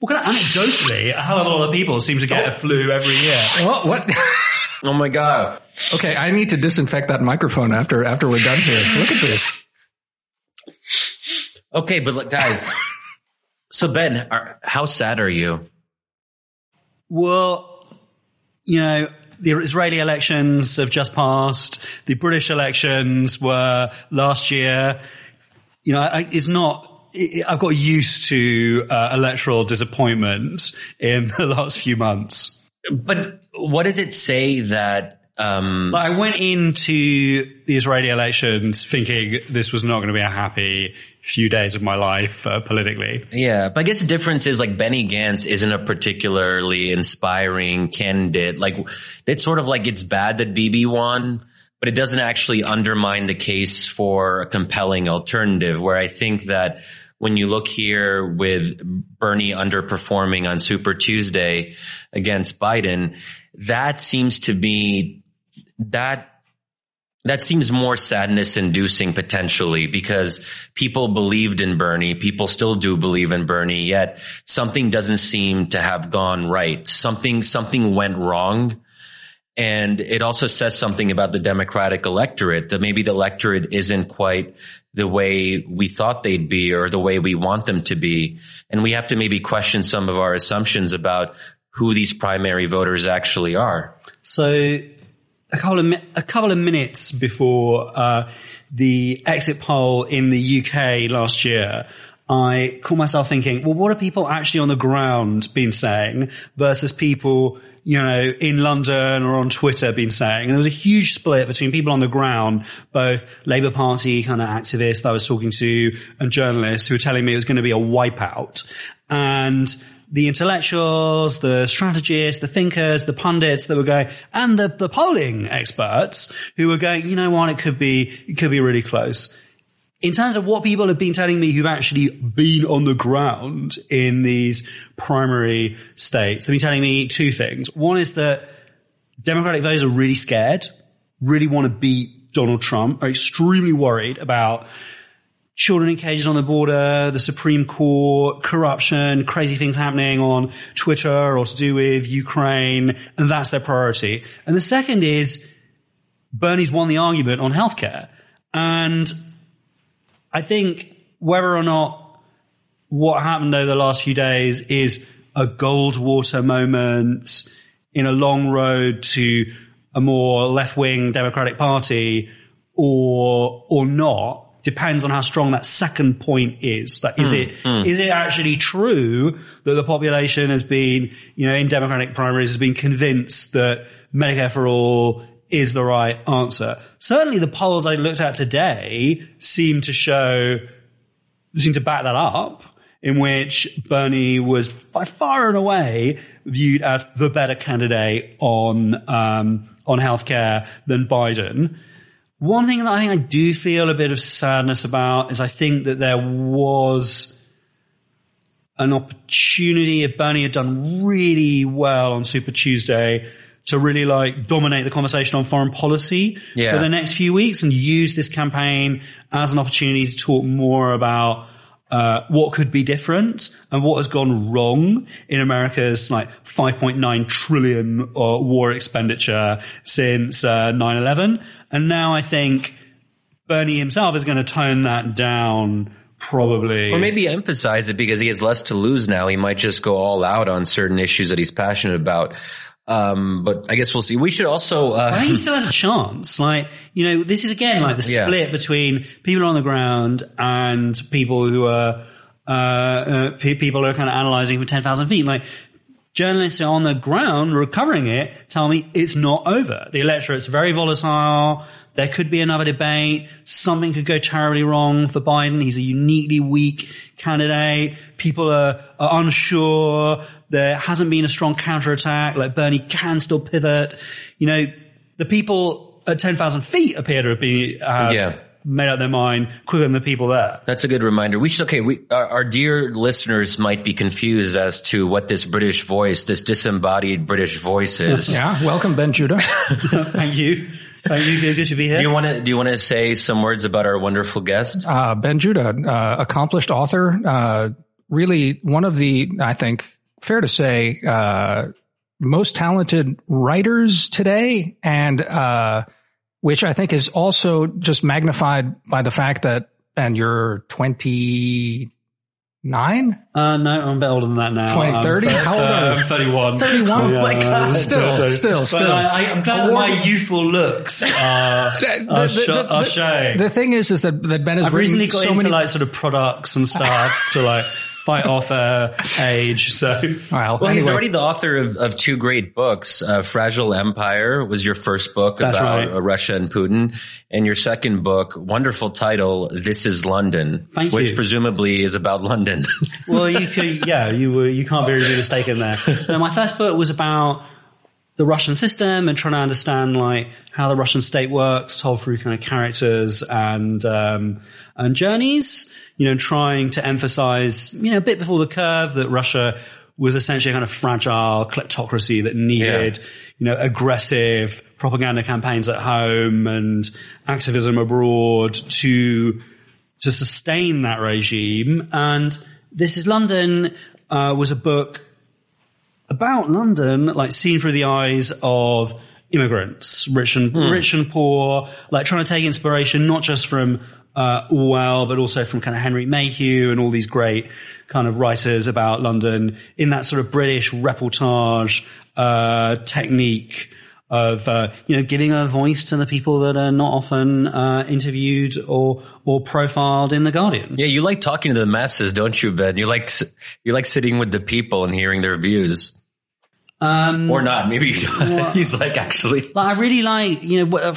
Well, kind of anecdotally, a hell of a lot of people seem to get a flu every year. What? What? Oh my god. okay, I need to disinfect that microphone after after we're done here. Look at this. Okay, but look, guys. so Ben, are, how sad are you? Well, you know, the Israeli elections have just passed. The British elections were last year. You know, I, it's not. I've got used to uh, electoral disappointment in the last few months. But what does it say that? Um, But I went into the Israeli elections thinking this was not going to be a happy few days of my life uh, politically. yeah, but I guess the difference is like Benny Gantz isn't a particularly inspiring candidate. Like it's sort of like it's bad that Bibi won, but it doesn't actually undermine the case for a compelling alternative. Where I think that when you look here with Bernie underperforming on Super Tuesday against Biden, that seems to be that that seems more sadness inducing potentially because people believed in Bernie. People still do believe in Bernie, yet something doesn't seem to have gone right. Something, something went wrong. And it also says something about the Democratic electorate that maybe the electorate isn't quite the way we thought they'd be or the way we want them to be. And we have to maybe question some of our assumptions about who these primary voters actually are. So a couple of a couple of minutes before uh, the exit poll in the UK last year, I caught myself thinking, well, what are people actually on the ground been saying versus people, you know, in London or on Twitter been saying? And there was a huge split between people on the ground, both Labour Party kind of activists I was talking to and journalists who were telling me it was going to be a wipeout. And the intellectuals, the strategists, the thinkers, the pundits that were going, and the, the polling experts who were going, you know what, it could be, it could be really close. In terms of what people have been telling me who've actually been on the ground in these primary states, they've been telling me two things. One is that Democratic voters are really scared, really want to beat Donald Trump, are extremely worried about children in cages on the border, the Supreme Court, corruption, crazy things happening on Twitter or to do with Ukraine, and that's their priority. And the second is Bernie's won the argument on healthcare. And I think whether or not what happened over the last few days is a Goldwater moment in a long road to a more left-wing Democratic Party or, or not depends on how strong that second point is. Like, is hmm. it, hmm. is it actually true that the population has been, you know, in Democratic primaries has been convinced that Medicare for all is the right answer? Certainly the polls I looked at today seem to show, seem to back that up in which Bernie was by far and away viewed as the better candidate on, um, on healthcare than Biden. One thing that I think I do feel a bit of sadness about is I think that there was an opportunity if Bernie had done really well on Super Tuesday to really like dominate the conversation on foreign policy Yeah. for the next few weeks and use this campaign as an opportunity to talk more about uh, what could be different and what has gone wrong in America's like 5.9 trillion uh, war expenditure since uh, 9/11. And now I think Bernie himself is going to tone that down probably. Or maybe emphasize it because he has less to lose now. He might just go all out on certain issues that he's passionate about. Um, but I guess we'll see. We should also, I uh, think he still has a chance. Like, you know, this is again like the Yeah. split between people on the ground and people who are, uh, uh pe- people who are kind of analyzing from 10,000 feet. Like, journalists on the ground recovering it tell me it's not over. The electorate's very volatile. There could be another debate. Something could go terribly wrong for Biden. He's a uniquely weak candidate. People are, are unsure. There hasn't been a strong counterattack. Like Bernie can still pivot. You know, the people at 10,000 feet appear to have been, uh, Yeah. made up their mind quicker than the people there. that's a good reminder. We should, okay, we, our, our dear listeners might be confused as to what this British voice, this disembodied British voice is. Yeah. Welcome, Ben Judah. Thank you. Thank you. Good to be here. Do you want to, do you want to say some words about our wonderful guest? Uh, ben Judah, uh, accomplished author, uh, really one of the, I think, fair to say, uh, most talented writers today, and uh, which I think is also just magnified by the fact that, and you're 29? Uh, no, I'm a bit older than that now. 20, 30? thir- How old are uh, you? I'm 31. 31? Yeah, God. uh, Still, still, but still. I, I'm glad my youthful looks are, The- are, the- sho- the- are showing. The thing is, is that, that Ben has I've recently got so into many. like sort of products and stuff to like fight off uh, age. So well, Well, he's already the author of, of two great books. Uh, Fragile Empire was your first book That's about right. uh, Russia and Putin. And your second book, wonderful title, This is London, Thank which you. presumably is about London. well, you could, yeah, you were, you can't be really mistaken there. No, my first book was about the Russian system and trying to understand like how the Russian state works, told through kind of characters and um, and journeys. You know, trying to emphasize, you know, a bit before the curve that Russia was essentially a kind of fragile kleptocracy that needed, you know, aggressive propaganda campaigns at home and activism abroad to to sustain that regime. And This is London uh, was a book about London, like seen through the eyes of immigrants, rich and rich and poor, like trying to take inspiration not just from uh, Orwell, but also from kind of Henry Mayhew and all these great kind of writers about London in that sort of British reportage uh, technique of uh, you know giving a voice to the people that are not often uh, interviewed or or profiled in the Guardian. Yeah, you like talking to the masses, don't you, Ben? You like you like sitting with the people and hearing their views, Um, or not? Maybe he's like actually. Like I really like, you know,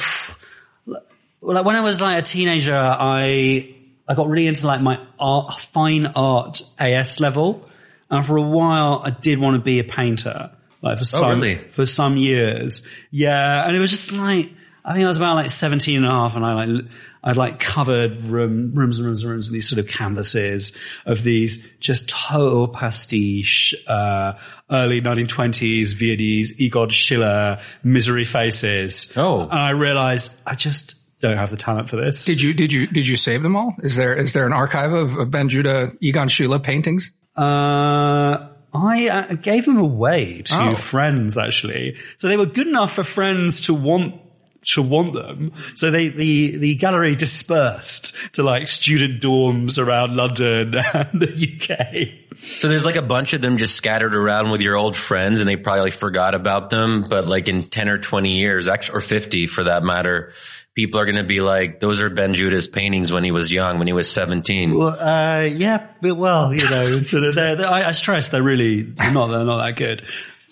like when I was like a teenager, I I got really into like my art, fine art AS level, and for a while I did want to be a painter. Like for some really? for some years, yeah, and it was just like I think I was about like 17 and a half, and I like I'd like covered room, rooms and rooms and rooms of these sort of canvases of these just total pastiche, uh, early 1920s Viennese, Egon Schiele, misery faces. Oh. And I realized I just don't have the talent for this. Did you did you did you save them all? Is there is there an archive of, of Ben Judah Egon Schiele paintings? Uh, I uh, gave them away to Oh. friends actually. So they were good enough for friends to want to want them. So they, the, the gallery dispersed to like student dorms around London and the UK. So there's like a bunch of them just scattered around with your old friends, and they probably forgot about them. But like in ten or twenty years, or fifty for that matter, people are going to be like, "Those are Ben Judah's paintings when he was young, when he was 17. Well, uh, yeah, well, you know, sort of, they're, they're, I, I stress they're really they're not, they're not that good.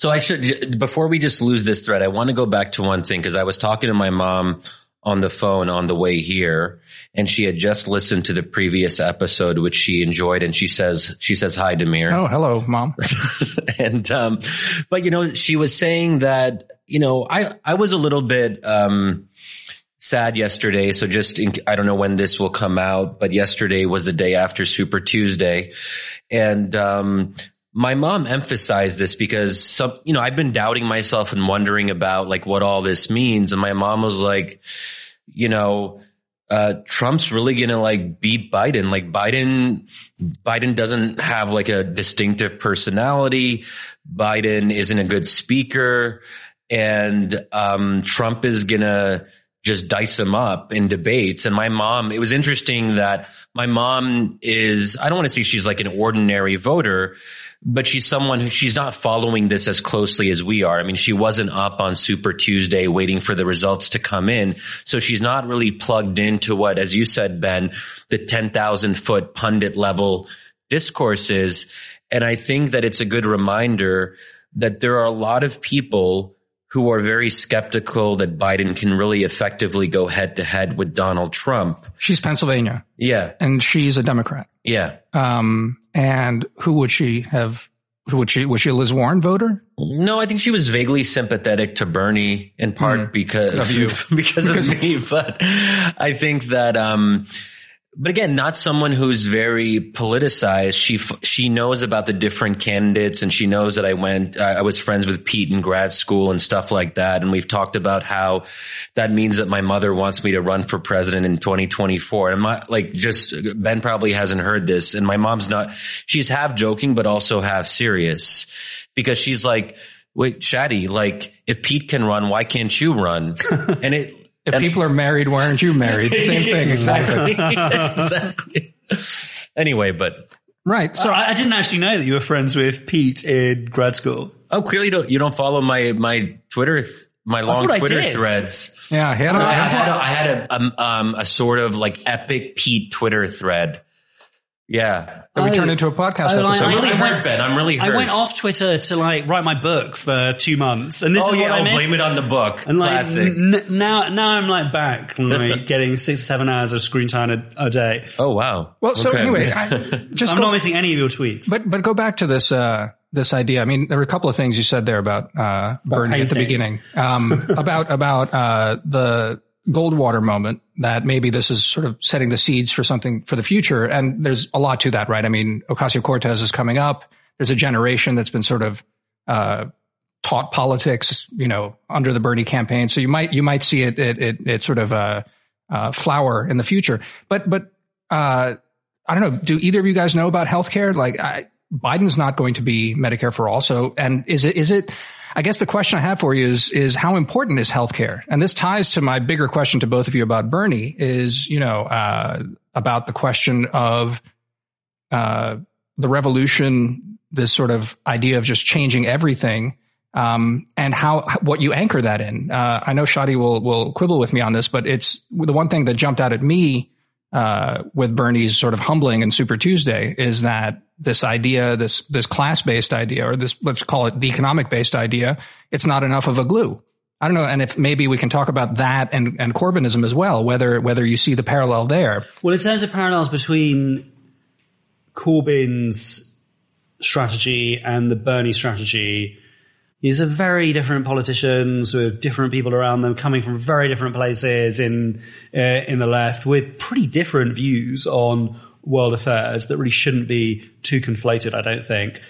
So I should, before we just lose this thread, I want to go back to one thing because I was talking to my mom on the phone on the way here and she had just listened to the previous episode, which she enjoyed. And she says, she says, hi, Damir. Oh, hello, mom. and, um, but you know, she was saying that, you know, I, I was a little bit, um, sad yesterday. So just, in, I don't know when this will come out, but yesterday was the day after Super Tuesday. And, um, my mom emphasized this because some, you know, I've been doubting myself and wondering about like what all this means. And my mom was like, you know, uh, Trump's really gonna like beat Biden. Like Biden, Biden doesn't have like a distinctive personality. Biden isn't a good speaker and, um, Trump is gonna just dice him up in debates. And my mom, it was interesting that my mom is, I don't want to say she's like an ordinary voter, but she's someone who she's not following this as closely as we are. I mean, she wasn't up on Super Tuesday waiting for the results to come in. So she's not really plugged into what, as you said, Ben, the 10,000 foot pundit level discourse is. And I think that it's a good reminder that there are a lot of people who are very skeptical that Biden can really effectively go head to head with Donald Trump. She's Pennsylvania Yeah. and she's a Democrat. Yeah. Um, and who would she have? Would she? Was she a Liz Warren voter? No, I think she was vaguely sympathetic to Bernie in part because Of you. because, of me. But I think that, um, but again, not someone who's very politicized. She she knows about the different candidates, and she knows that I went. I was friends with Pete in grad school and stuff like that. And we've talked about how that means that my mother wants me to run for president in 2024. And my like just Ben probably hasn't heard this, and my mom's not. She's half joking, but also half serious because she's like, "Wait, Shadi, like if Pete can run, why can't you run?" And it if people are married, why aren't you married? Same thing, exactly. exactly. Anyway, but right. So I, I didn't actually know that you were friends with Pete in grad school. oh, clearly you don't you don't follow my my Twitter th- my long thought I Twitter did. threads. yeah, I had a- I had a, I had a um, um a sort of like epic Pete Twitter thread. Yeah, that we Oh. turned into a podcast Oh, episode. I'm I- really I hurt, went- Ben. I'm really I went off Twitter to like write my book for two months, and this oh is yeah, what I I'll missed. blame it on the book. And like Classic. n- now, now I'm like back, like getting six or seven hours of screen time a, a day. oh wow. well, so Okay. anyway, I, just I'm go, not missing any of your tweets. but but go back to this uh this idea. I mean, there were a couple of things you said there about uh Bernie at the beginning um about about uh the Goldwater moment that maybe this is sort of setting the seeds for something for the future. And there's a lot to that, right? I mean, Ocasio Cortez is coming up. There's a generation that's been sort of uh taught politics, you know, under the Bernie campaign. So you might you might see it it it, it sort of uh, uh flower in the future. But but uh I don't know. Do either of you guys know about healthcare? Like I, Biden's not going to be Medicare for all. So and is it is it I guess the question I have for you is is how important is healthcare? And this ties to my bigger question to both of you about Bernie is, you know, uh about the question of uh the revolution, this sort of idea of just changing everything um, and how what you anchor that in. Uh, I know Shadi will will quibble with me on this, but it's the one thing that jumped out at me uh, with Bernie's sort of humbling and Super Tuesday is that this idea, this this class based idea, or this let's call it the economic based idea, it's not enough of a glue. I don't know, and if maybe we can talk about that and and Corbynism as well, whether whether you see the parallel there. Well, in terms of parallels between Corbyn's strategy and the Bernie strategy, these are very different politicians with different people around them coming from very different places in uh, in the left with pretty different views on world affairs that really shouldn't be too conflated, I don't think.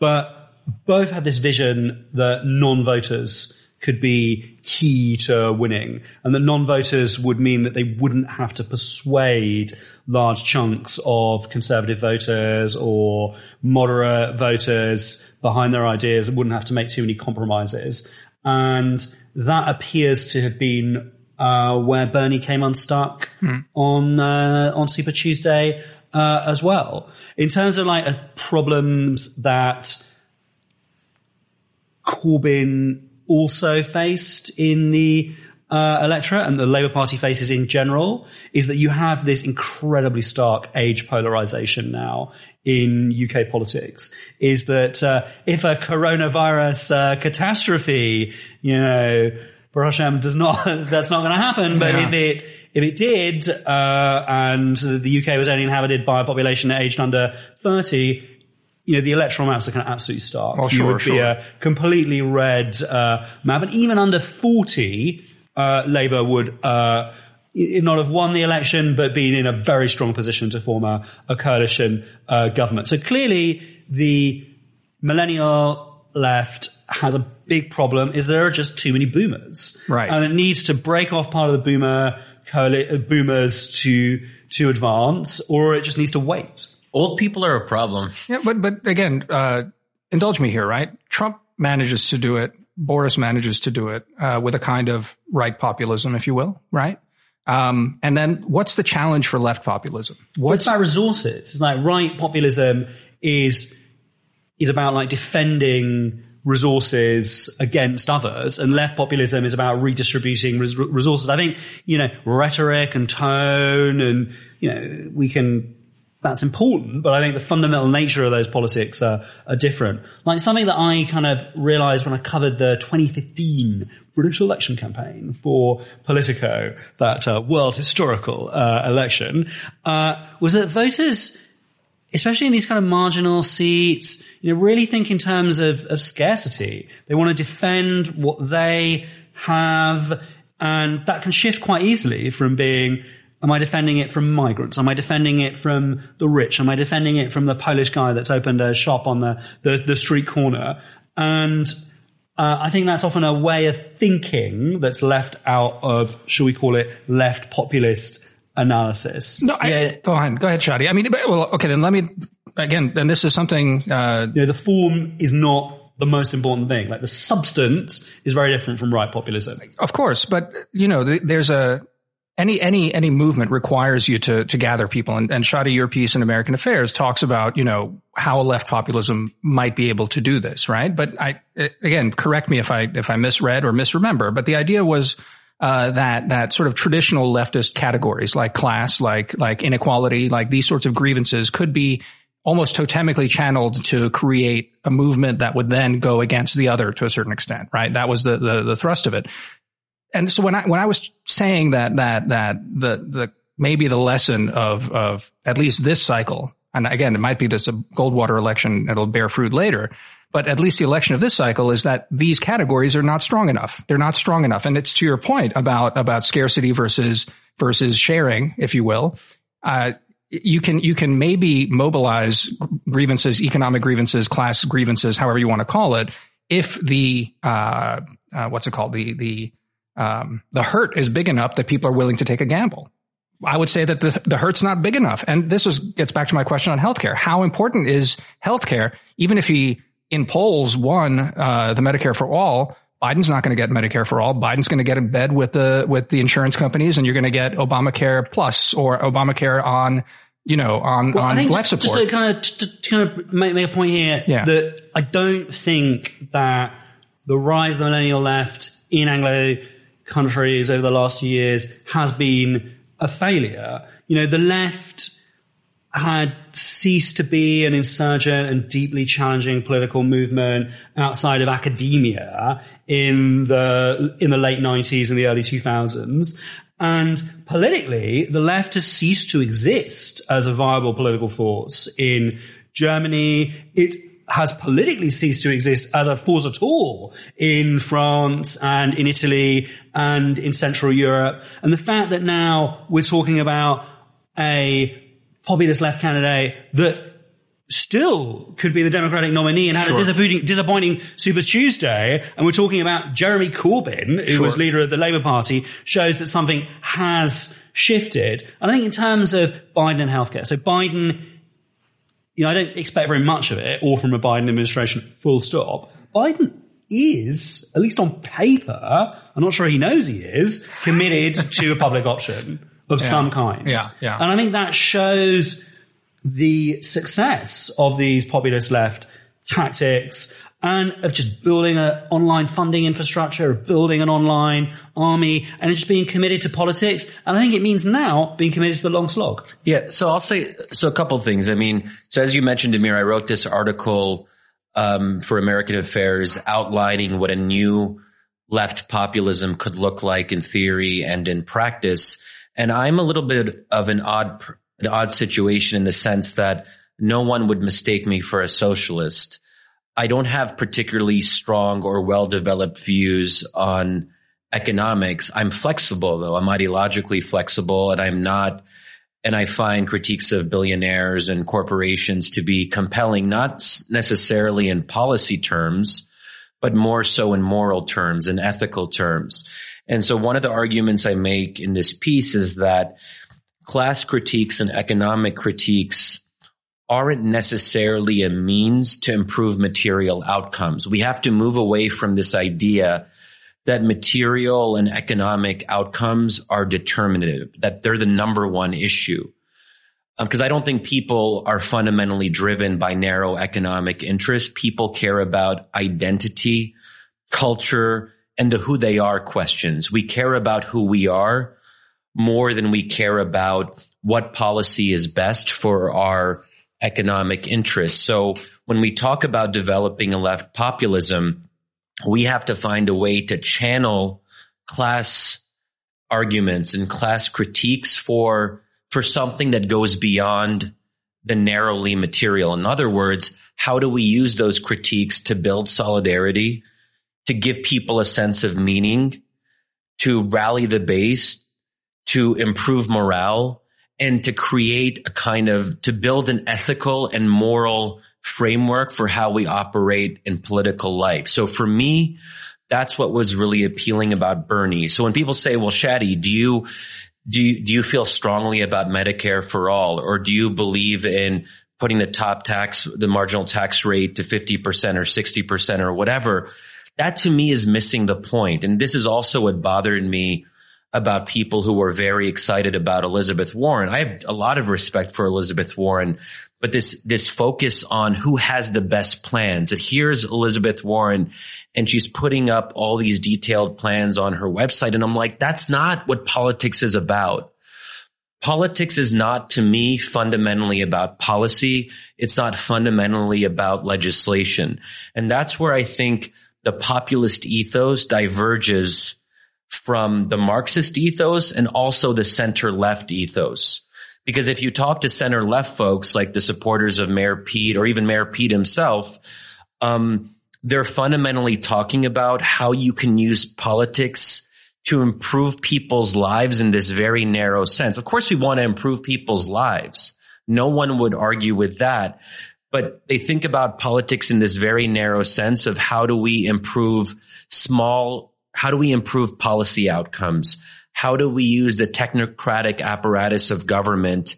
But both had this vision that non-voters could be key to winning and that non-voters would mean that they wouldn't have to persuade large chunks of conservative voters or moderate voters behind their ideas and wouldn't have to make too many compromises. And that appears to have been uh, where Bernie came unstuck on uh, on Super Tuesday uh, as well. In terms of like uh, problems that Corbyn also faced in the uh, electorate and the Labour Party faces in general is that you have this incredibly stark age polarization now in UK politics. Is that uh, if a coronavirus uh, catastrophe, you know, Baruch Hashem does not, that's not going to happen. But Yeah. if it if it did, uh, and the UK was only inhabited by a population aged under 30, you know, the electoral maps are kind of absolutely stark. Oh, you sure, would be a completely red uh, map. And even under 40, uh, Labour would uh, not have won the election, but been in a very strong position to form a, a coalition uh, government. So clearly, the millennial left has a big problem is there are just too many boomers. Right. And it needs to break off part of the boomer coali- uh, boomers to to advance, or it just needs to wait. Old people are a problem. Yeah, but but again, uh, indulge me here, right? Trump manages to do it. Boris manages to do it uh, with a kind of right populism, if you will, right? Um, and then what's the challenge for left populism? What's it's about resources. It's like right populism is is about like defending resources against others, and left populism is about redistributing res- resources. I think you know rhetoric and tone, and you know we can. That's important, but I think the fundamental nature of those politics are, are different. Like something that I kind of realized when I covered the 2015 British election campaign for Politico, that uh, world historical uh, election, uh, was that voters especially in these kind of marginal seats, you know, really think in terms of, of scarcity. They want to defend what they have, and that can shift quite easily from being Am I defending it from migrants? Am I defending it from the rich? Am I defending it from the Polish guy that's opened a shop on the, the, the street corner? And uh, I think that's often a way of thinking that's left out of, shall we call it, left populist analysis. No, I, go ahead. Go ahead, Shadi. I mean, well, okay, then let me, again, then this is something, uh, You know, the form is not the most important thing. Like the substance is very different from right populism. Of course, but you know, th- there's a any any any movement requires you to to gather people, and, and Shadi, your piece in American Affairs talks about you know how left populism might be able to do this, right? But I again, correct me if I if I misread or misremember, but the idea was. Uh, that that sort of traditional leftist categories like class, like like inequality, like these sorts of grievances could be almost totemically channeled to create a movement that would then go against the other to a certain extent, right? That was the, the, the thrust of it. And so when I, when I was saying that, that, that the, the, maybe the lesson of, of at least this cycle, and again, it might be this a Goldwater election, it'll bear fruit later, but at least the election of this cycle is that these categories are not strong enough. They're not strong enough. And it's to your point about, about scarcity versus, versus sharing, if you will. Uh, you can you can maybe mobilize grievances, economic grievances, class grievances, however you want to call it, if the uh, uh, what's it called the the um, the hurt is big enough that people are willing to take a gamble. I would say that the, the hurt's not big enough, and this is, gets back to my question on healthcare. How important is healthcare? Even if he in polls won uh, the Medicare for all, Biden's not going to get Medicare for all. Biden's going to get in bed with the with the insurance companies, and you're going to get Obamacare Plus or Obamacare on you know on Well, I on think life just, support. just to kind of to, to kind of make, make a point here Yeah. that I don't think that the rise of the millennial left in Anglo countries over the last few years has been a failure. You know, the left had ceased to be an insurgent and deeply challenging political movement outside of academia in the in the late 90s and the early 2000s and politically the left has ceased to exist as a viable political force in Germany it has politically ceased to exist as a force at all in France and in Italy and in Central Europe. And the fact that now we're talking about a populist left candidate that still could be the Democratic nominee and had a disappointing, disappointing Super Tuesday, and we're talking about Jeremy Corbyn, who was leader of the Labour Party, shows that something has shifted. And I think in terms of Biden and healthcare, so Biden, you know, I don't expect very much of it, or from a Biden administration, full stop. Biden is, at least on paper, I'm not sure he knows he is, committed to a public option of some kind. Yeah, yeah. And I think that shows the success of these populist left tactics and of just building an online funding infrastructure, of building an online army, and just being committed to politics. And I think it means now being committed to the long slog. Yeah. So I'll say, so a couple things. I mean, so as you mentioned, Damir, I wrote this article, um, for American Affairs outlining what a new left populism could look like in theory and in practice. And I'm a little bit of an odd, an odd situation in the sense that no one would mistake me for a socialist. I don't have particularly strong or well developed views on economics. I'm flexible though. I'm ideologically flexible and I'm not, and I find critiques of billionaires and corporations to be compelling, not necessarily in policy terms, but more so in moral terms and ethical terms. And so one of the arguments I make in this piece is that class critiques and economic critiques aren't necessarily a means to improve material outcomes. We have to move away from this idea that material and economic outcomes are determinative, that they're the number one issue. Um, because I don't think people are fundamentally driven by narrow economic interests. People care about identity, culture, and the who they are questions. We care about who we are more than we care about what policy is best for our economic interests. So when we talk about developing a left populism, we have to find a way to channel class arguments and class critiques for, for something that goes beyond the narrowly material. In other words, how do we use those critiques to build solidarity, to give people a sense of meaning, to rally the base, to improve morale and to create a kind of, to build an ethical and moral framework for how we operate in political life. So for me, that's what was really appealing about Bernie. So when people say, well, Shadi, do you, do you, do you feel strongly about Medicare for all? Or do you believe in putting the top tax, the marginal tax rate to 50% or 60% or whatever? That to me is missing the point. And this is also what bothered me about people who were very excited about Elizabeth Warren. I have a lot of respect for Elizabeth Warren, but this, this focus on who has the best plans that here's Elizabeth Warren and she's putting up all these detailed plans on her website. And I'm like, that's not what politics is about. Politics is not to me fundamentally about policy. It's not fundamentally about legislation. And that's where I think the populist ethos diverges from the Marxist ethos and also the center left ethos. Because if you talk to center left folks like the supporters of Mayor Pete or even Mayor Pete himself, um, they're fundamentally talking about how you can use politics to improve people's lives in this very narrow sense. Of course, we want to improve people's lives. No one would argue with that, but they think about politics in this very narrow sense of how do we improve small, how do we improve policy outcomes? How do we use the technocratic apparatus of government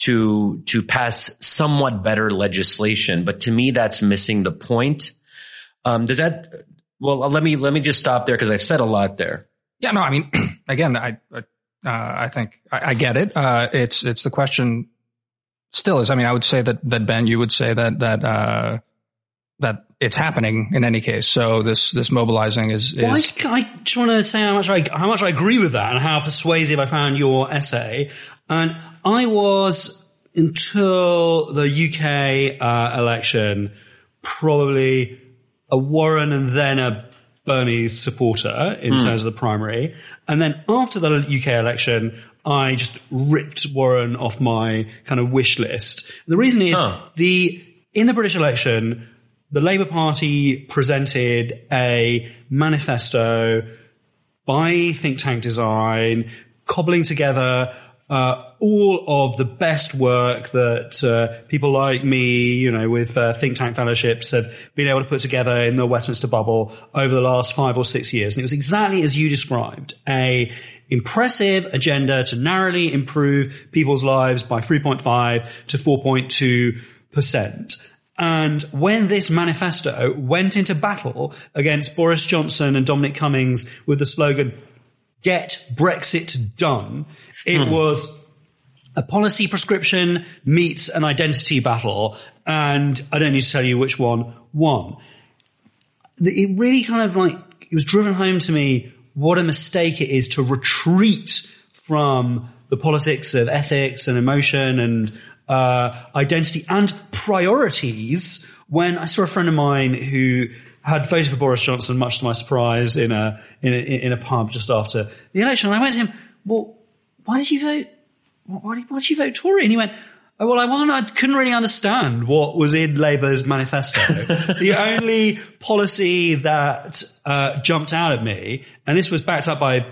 to, to pass somewhat better legislation? But to me, that's missing the point. Um, does that, well, let me, let me just stop there because I've said a lot there. Yeah, no, I mean, again, I, uh, I think I, I get it. Uh, it's, it's the question still is. I mean, I would say that, that Ben, you would say that, that, uh, that it's happening in any case. So this, this mobilizing is, is well, I, I, just want to say how much I, how much I agree with that and how persuasive I found your essay. And I was until the UK, uh, election, probably a Warren and then a Bernie supporter in mm. terms of the primary. And then after the UK election, I just ripped Warren off my kind of wish list. The reason is huh. the, in the British election, the Labour Party presented a manifesto by think tank design, cobbling together uh, all of the best work that uh, people like me, you know, with uh, think tank fellowships have been able to put together in the Westminster bubble over the last five or six years. And it was exactly as you described, a impressive agenda to narrowly improve people's lives by 3.5 to 4.2 percent. And when this manifesto went into battle against Boris Johnson and Dominic Cummings with the slogan, get Brexit done, it hmm. was a policy prescription meets an identity battle, and I don't need to tell you which one won. It really kind of like, it was driven home to me what a mistake it is to retreat from the politics of ethics and emotion and uh, identity and priorities when I saw a friend of mine who had voted for Boris Johnson, much to my surprise, in a, in a, in a pub just after the election. And I went to him, well, why did you vote? Why did, why did you vote Tory? And he went, oh, well, I wasn't, I couldn't really understand what was in Labour's manifesto. the only policy that, uh, jumped out at me, and this was backed up by,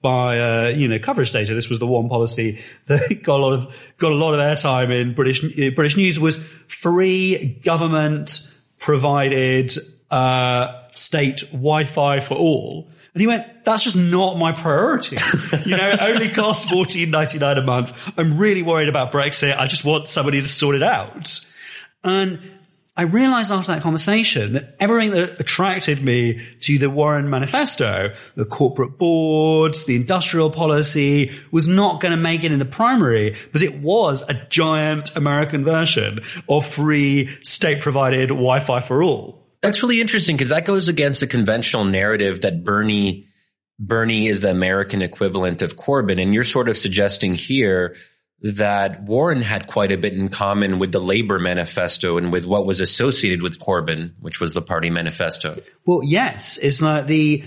by, uh, you know, coverage data. This was the one policy that got a lot of, got a lot of airtime in British, British news was free government provided, uh, state Wi-Fi for all. And he went, that's just not my priority. you know, it only costs fourteen ninety nine a month. I'm really worried about Brexit. I just want somebody to sort it out. And I realized after that conversation that everything that attracted me to the Warren manifesto, the corporate boards, the industrial policy, was not going to make it in the primary because it was a giant American version of free state provided Wi-Fi for all. That's really interesting because that goes against the conventional narrative that Bernie Bernie is the American equivalent of Corbyn. And you're sort of suggesting here that Warren had quite a bit in common with the Labor manifesto and with what was associated with Corbyn, which was the party manifesto. Well, yes. It's like the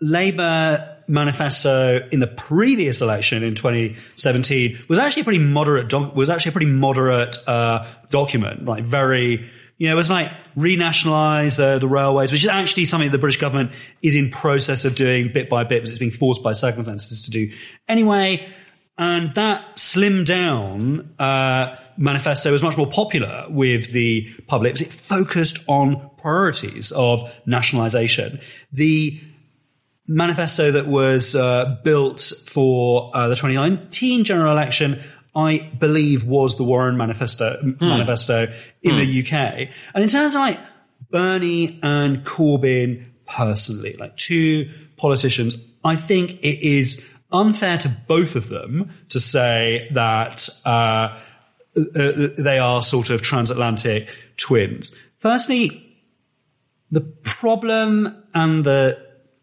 Labor manifesto in the previous election in 2017 was actually a pretty moderate, doc- was actually a pretty moderate, uh, document, like very, You know, it was like renationalize uh, the railways, which is actually something the British government is in process of doing bit by bit because it's being forced by circumstances to do anyway. And that slimmed down uh, manifesto was much more popular with the public because it focused on priorities of nationalisation. The manifesto that was uh, built for uh, the 2019 general election, I believe, was the Warren Manifesto manifesto in the UK. And in terms of like Bernie and Corbyn personally, like two politicians, I think it is unfair to both of them to say that uh, uh, they are sort of transatlantic twins. Firstly, the problem and the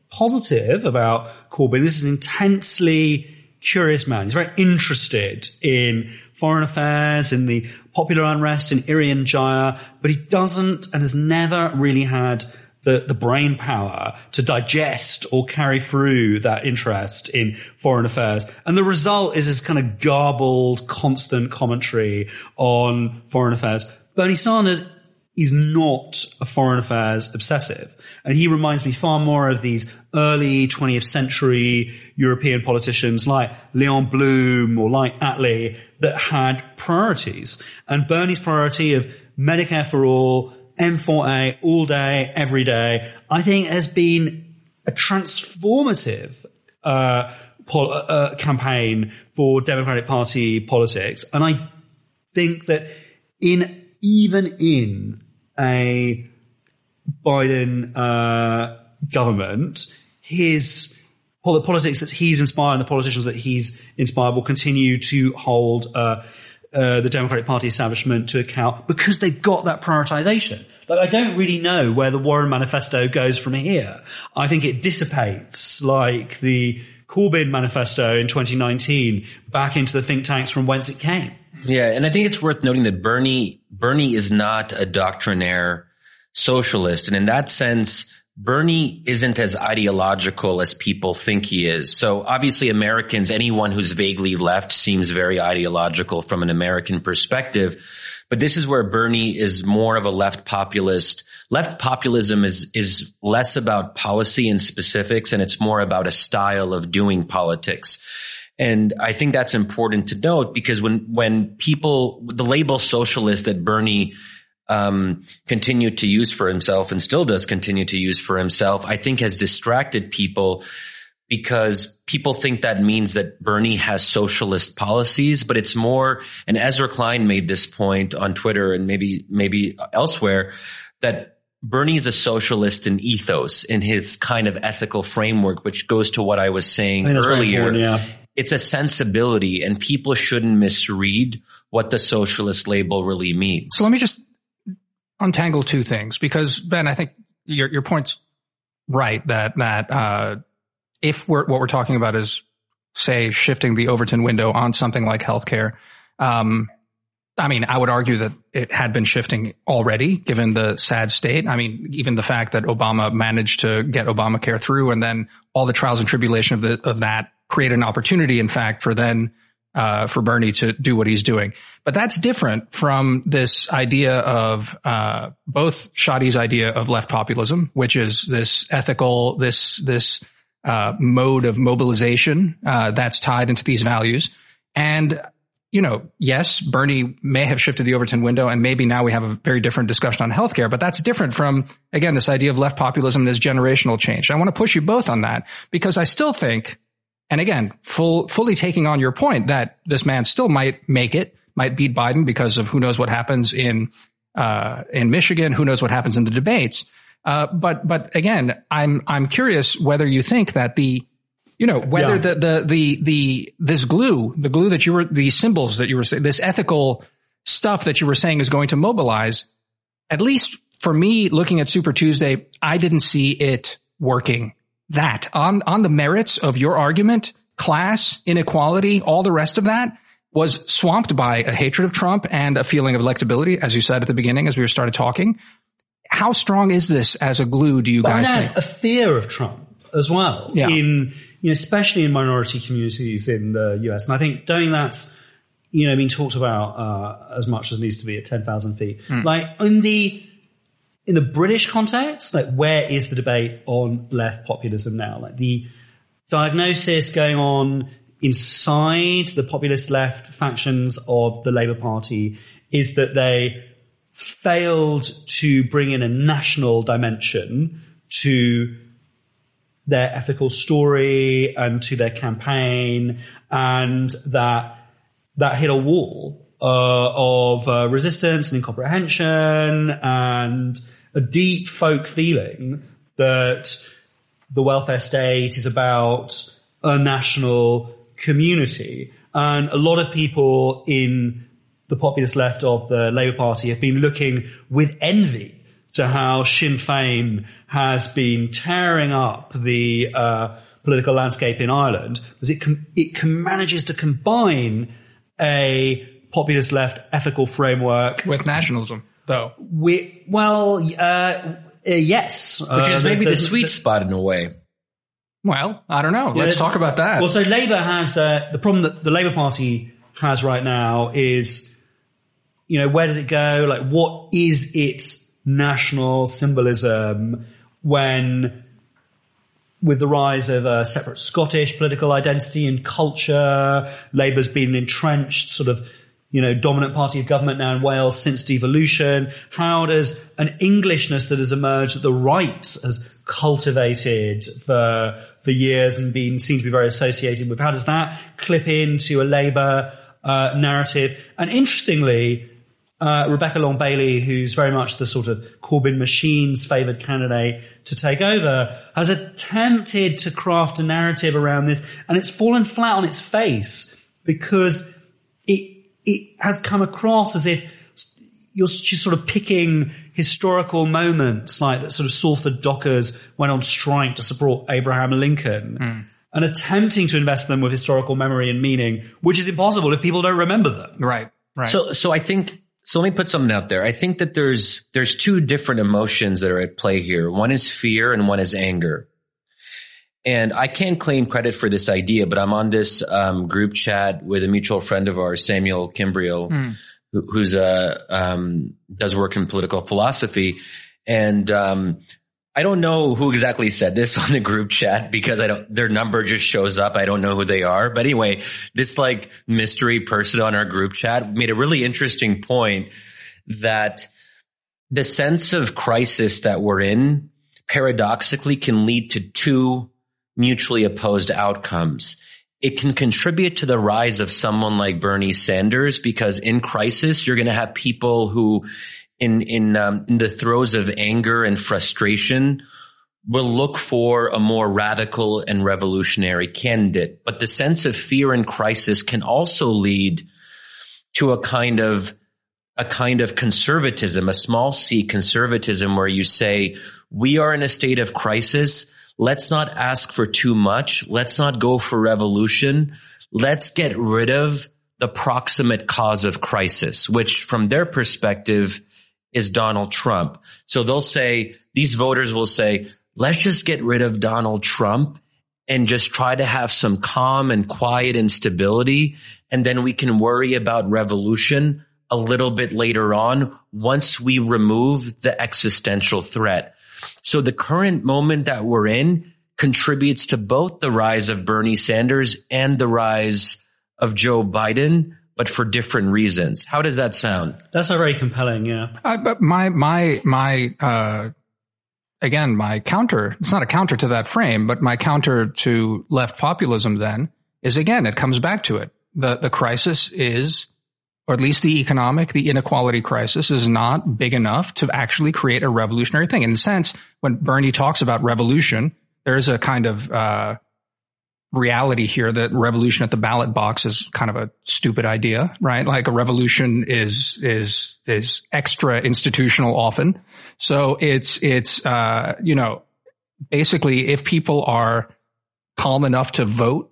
positive about Corbyn is an intensely curious man. He's very interested in foreign affairs, in the popular unrest in Irian Jaya, but he doesn't and has never really had the, the brain power to digest or carry through that interest in foreign affairs. And the result is this kind of garbled, constant commentary on foreign affairs. Bernie Sanders is not a foreign affairs obsessive. And he reminds me far more of these early 20th century European politicians like Leon Blum or like Attlee that had priorities. And Bernie's priority of Medicare for all, M4A all day, every day, I think has been a transformative uh, pol- uh, campaign for Democratic Party politics. And I think that in even in a Biden uh, government, his the politics that he's inspired, and the politicians that he's inspired, will continue to hold uh, uh, the Democratic Party establishment to account because they've got that prioritization. Like, I don't really know where the Warren Manifesto goes from here. I think it dissipates like the Corbyn Manifesto in 2019 back into the think tanks from whence it came. Yeah, and I think it's worth noting that Bernie Bernie is not a doctrinaire socialist, and in that sense, Bernie isn't as ideological as people think he is. So obviously Americans, anyone who's vaguely left seems very ideological from an American perspective. But this is where Bernie is more of a left populist. Left populism is, is less about policy and specifics and it's more about a style of doing politics. And I think that's important to note because when, when people, the label socialist that Bernie um, continued to use for himself and still does continue to use for himself, I think has distracted people because people think that means that Bernie has socialist policies, but it's more, and Ezra Klein made this point on Twitter and maybe, maybe elsewhere that Bernie is a socialist in ethos, in his kind of ethical framework, which goes to what I was saying I earlier. yeah. It's a sensibility and people shouldn't misread what the socialist label really means. So let me just untangle two things because Ben, I think your your point's right that that uh, if we're what we're talking about is say shifting the Overton window on something like healthcare. Um, I mean, I would argue that it had been shifting already, given the sad state. I mean, even the fact that Obama managed to get Obamacare through, and then all the trials and tribulation of the of that created an opportunity, in fact, for then uh, for Bernie to do what he's doing. But that's different from this idea of uh, both Shadi's idea of left populism, which is this ethical, this this uh, mode of mobilization uh, that's tied into these values. And you know, yes, Bernie may have shifted the Overton window, and maybe now we have a very different discussion on healthcare. But that's different from again this idea of left populism and this generational change. I want to push you both on that because I still think, and again, full fully taking on your point that this man still might make it might beat Biden because of who knows what happens in uh, in Michigan, who knows what happens in the debates. Uh, but but again, I'm I'm curious whether you think that the you know whether Yeah. the, the the the this glue, the glue that you were the symbols that you were saying, this ethical stuff that you were saying is going to mobilize. At least for me, looking at Super Tuesday, I didn't see it working. That on on the merits of your argument, class inequality, all the rest of that was swamped by a hatred of Trump and a feeling of electability, as you said at the beginning, as we started talking. How strong is this as a glue? Do you But guys think? a fear of Trump as well, Yeah. in you know, especially in minority communities in the US. And I think doing that's you know being talked about uh, as much as needs to be at ten thousand feet. Hmm. Like in the in the British context, like where is the debate on left populism now? Like the diagnosis going on inside the populist left factions of the Labour Party is that they failed to bring in a national dimension to their ethical story and to their campaign and that that hit a wall uh, of uh, resistance and incomprehension and a deep folk feeling that the welfare state is about a national community. And a lot of people in the populist left of the Labour Party have been looking with envy to how Sinn Féin has been tearing up the uh, political landscape in Ireland because it com- it com- manages to combine a populist left ethical framework with nationalism, though. We, well, uh, uh, yes, which is Uh, maybe the, the- sweet the- spot in a way. Well, I don't know. Let's Yeah. talk about that. Well, so Labour has uh, the problem that the Labour Party has right now is, you know, where does it go? Like, what is its national symbolism when, with the rise of a separate Scottish political identity and culture, Labour's been an entrenched sort of, you know, dominant party of government now in Wales since devolution. How does an Englishness that has emerged that the right has cultivated for, for years and been seen to be very associated with, how does that clip into a Labour, uh, narrative? And interestingly, uh, Rebecca Long Bailey, who's very much the sort of Corbyn machine's favoured candidate to take over, has attempted to craft a narrative around this, and it's fallen flat on its face because it it has come across as if you're just sort of picking historical moments like that sort of Salford Dockers went on strike to support Abraham Lincoln. Hmm. And attempting to invest them with historical memory and meaning, which is impossible if people don't remember them. right, right. So, so I think, so let me put something out there. I think that there's, there's two different emotions that are at play here. One is fear and one is anger. And I can't claim credit for this idea, but I'm on this um, group chat with a mutual friend of ours, Samuel Kimbriel, who, who's a um, does work in political philosophy, and um, I don't know who exactly said this on the group chat because I don't. Their number just shows up. I don't know who they are, but anyway, this like mystery person on our group chat made a really interesting point that the sense of crisis that we're in paradoxically can lead to two mutually opposed outcomes. It can contribute to the rise of someone like Bernie Sanders because in crisis, you're going to have people who in, in, um, in the throes of anger and frustration will look for a more radical and revolutionary candidate. But the sense of fear and crisis can also lead to a kind of a kind of conservatism, a small c conservatism where you say, we are in a state of crisis. Let's not ask for too much. Let's not go for revolution. Let's get rid of the proximate cause of crisis, which from their perspective is Donald Trump. So they'll say, these voters will say, let's just get rid of Donald Trump and just try to have some calm and quiet and stability. And then we can worry about revolution a little bit later on once we remove the existential threat. So the current moment that we're in contributes to both the rise of Bernie Sanders and the rise of Joe Biden, but for different reasons. How does that sound? That's a very compelling, yeah. Uh, but my my my uh, again my counter. It's not a counter to that frame, but my counter to left populism then is again it comes back to it. the The crisis is, or at least the economic, the inequality crisis is not big enough to actually create a revolutionary thing. In a sense, when Bernie talks about revolution, there's a kind of uh, reality here that revolution at the ballot box is kind of a stupid idea, right? Like a revolution is, is, is extra institutional often. So it's, it's, uh, you know, basically if people are calm enough to vote,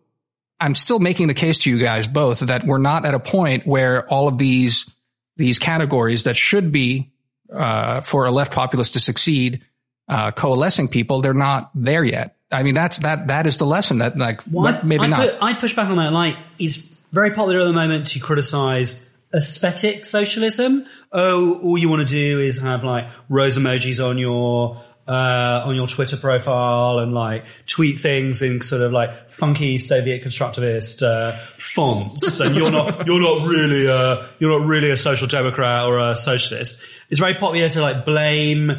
I'm still making the case to you guys both that we're not at a point where all of these, these categories that should be, uh, for a left populist to succeed, uh, coalescing people, they're not there yet. I mean, that's that that is the lesson that like Well, maybe I, not. Put, I push back on that. Like, it's very popular at the moment to criticize aesthetic socialism. Oh, all you want to do is have like rose emojis on your uh, on your Twitter profile and like tweet things in sort of like funky Soviet constructivist uh, fonts, and you're not you're not really a you're not really a social democrat or a socialist. It's very popular to like blame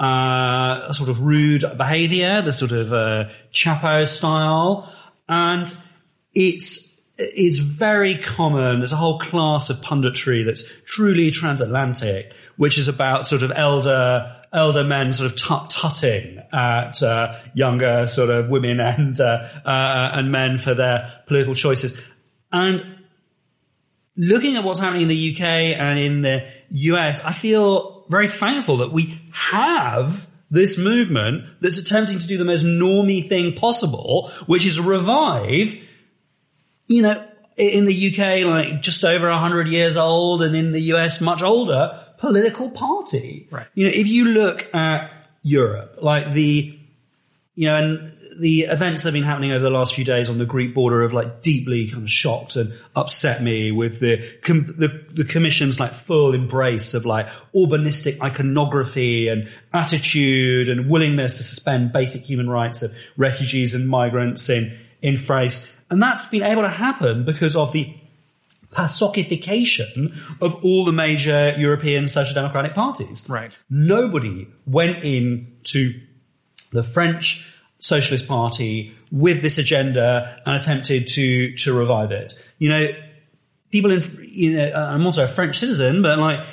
uh, a sort of rude behavior, the sort of uh, Chapo style, and it's it's very common. There's a whole class of punditry that's truly transatlantic, which is about sort of elder elder men sort of tut tutting at uh, younger sort of women and uh, uh, and men for their political choices. And looking at what's happening in the UK and in the US, I feel very thankful that we have this movement that's attempting to do the most normy thing possible, which is revive, you know, in the UK, like just over 100 years old, and in the US, much older, political party. Right. You know, if you look at Europe, like the, you know, and the events that have been happening over the last few days on the Greek border have like deeply kind of shocked and upset me with the, com- the, the commission's like full embrace of like Orbánistic iconography and attitude and willingness to suspend basic human rights of refugees and migrants in, in Thrace. And that's been able to happen because of the PASOKification of all the major European social democratic parties. Right. Nobody went in to the French Socialist Party with this agenda and attempted to to revive it. You know, people in you know, I'm also a French citizen, but like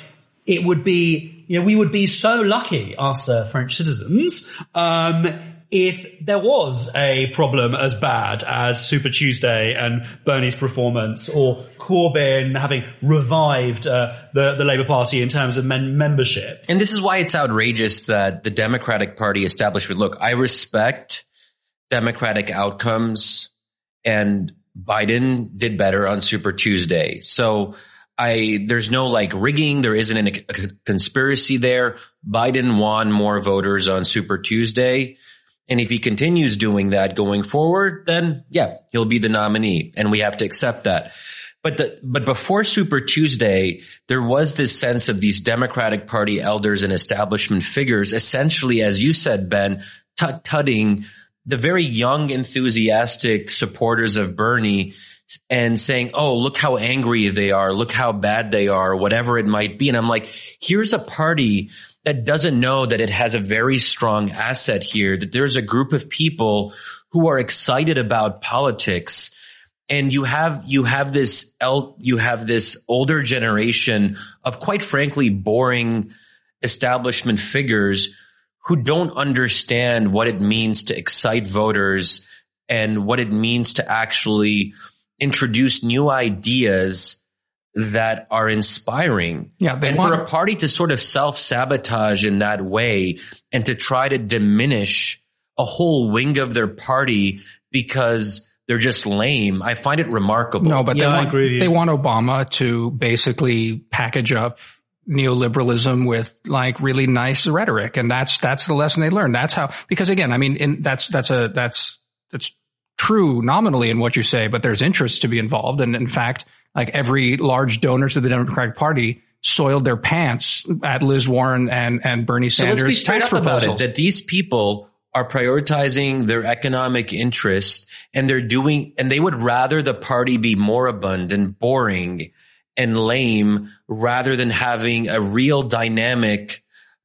it would be, you know, we would be so lucky, us uh, French citizens, um, if there was a problem as bad as Super Tuesday and Bernie's performance or Corbyn having revived uh, the, the Labour Party in terms of men- membership. And this is why it's outrageous that the Democratic Party establishment, look, I respect Democratic outcomes and Biden did better on Super Tuesday. So I, there's no like rigging. There isn't a, a conspiracy there. Biden won more voters on Super Tuesday. And if he continues doing that going forward, then yeah, he'll be the nominee and we have to accept that. But the, but before Super Tuesday, there was this sense of these Democratic Party elders and establishment figures, essentially, as you said, Ben, tut-tutting the very young, enthusiastic supporters of Bernie and saying, Oh, look how angry they are. Look how bad they are, whatever it might be. And I'm like, here's a party that doesn't know that it has a very strong asset here, that there's a group of people who are excited about politics. And you have, you have this, el- you have this older generation of quite frankly boring establishment figures who don't understand what it means to excite voters and what it means to actually introduce new ideas that are inspiring. Yeah, and want- for a party to sort of self sabotage in that way and to try to diminish a whole wing of their party because they're just lame. I find it remarkable. No, but Yeah, they want, agree they want Obama to basically package up neoliberalism with like really nice rhetoric. And that's, that's the lesson they learned. That's how, because again, I mean, in, that's, that's a, that's, that's true nominally in what you say, but there's interest to be involved. And in fact, like every large donor to the Democratic Party soiled their pants at Liz Warren and, and Bernie Sanders. So let's be straight up about it, that these people are prioritizing their economic interest and they're doing, and they would rather the party be moribund and boring and lame rather than having a real dynamic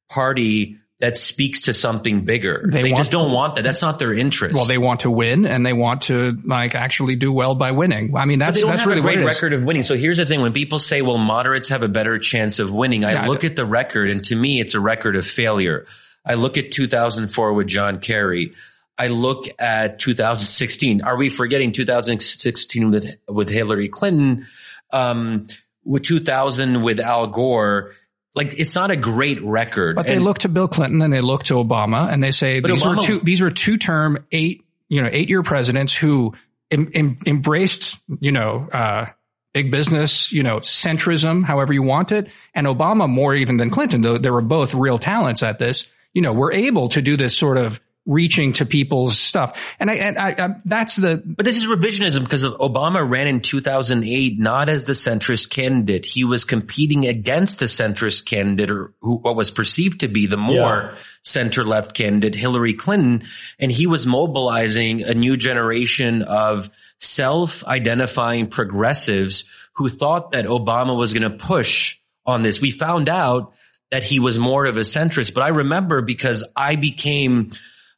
party that speaks to something bigger. They They, just don't want that. That's not their interest. well, they want to win and they want to like actually do well by winning. I mean, that's, that's really a great what it is. record of winning. So here's the thing: when people say, "Well, moderates have a better chance of winning," I Yeah, look don't- at the record, and to me, it's a record of failure. I look at 2004 with John Kerry. I look at 2016. Are we forgetting 2016 with with Hillary Clinton? Um, with 2000 with Al Gore. Like it's not a great record. But they look to Bill Clinton and they look to Obama and they say these were two these were two term eight you know eight year presidents who em, em, embraced you know uh, big business you know centrism however you want it and Obama more even than Clinton though they were both real talents at this you know were able to do this sort of reaching to people's stuff. And I, and I, I that's the, But this is revisionism because Obama ran in 2008 not as the centrist candidate. He was competing against the centrist candidate or who what was perceived to be the more Yeah. center left candidate, Hillary Clinton. And he was mobilizing a new generation of self identifying progressives who thought that Obama was going to push on this. We found out that he was more of a centrist, but I remember because I became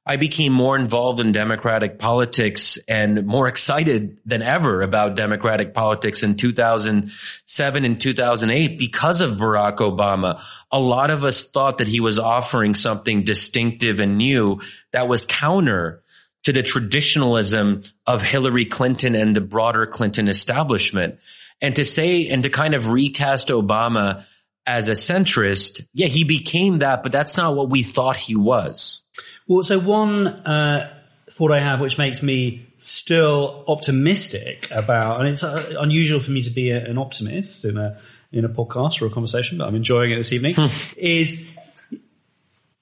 I became more involved in Democratic politics and more excited than ever about Democratic politics in 2007 and 2008 because of Barack Obama. A lot of us thought that he was offering something distinctive and new that was counter to the traditionalism of Hillary Clinton and the broader Clinton establishment. And to say and to kind of recast Obama as a centrist, yeah, he became that, but that's not what we thought he was. Well, so one uh, thought I have, which makes me still optimistic about, and it's uh, unusual for me to be a, an optimist in a in a podcast or a conversation, but I'm enjoying it this evening. is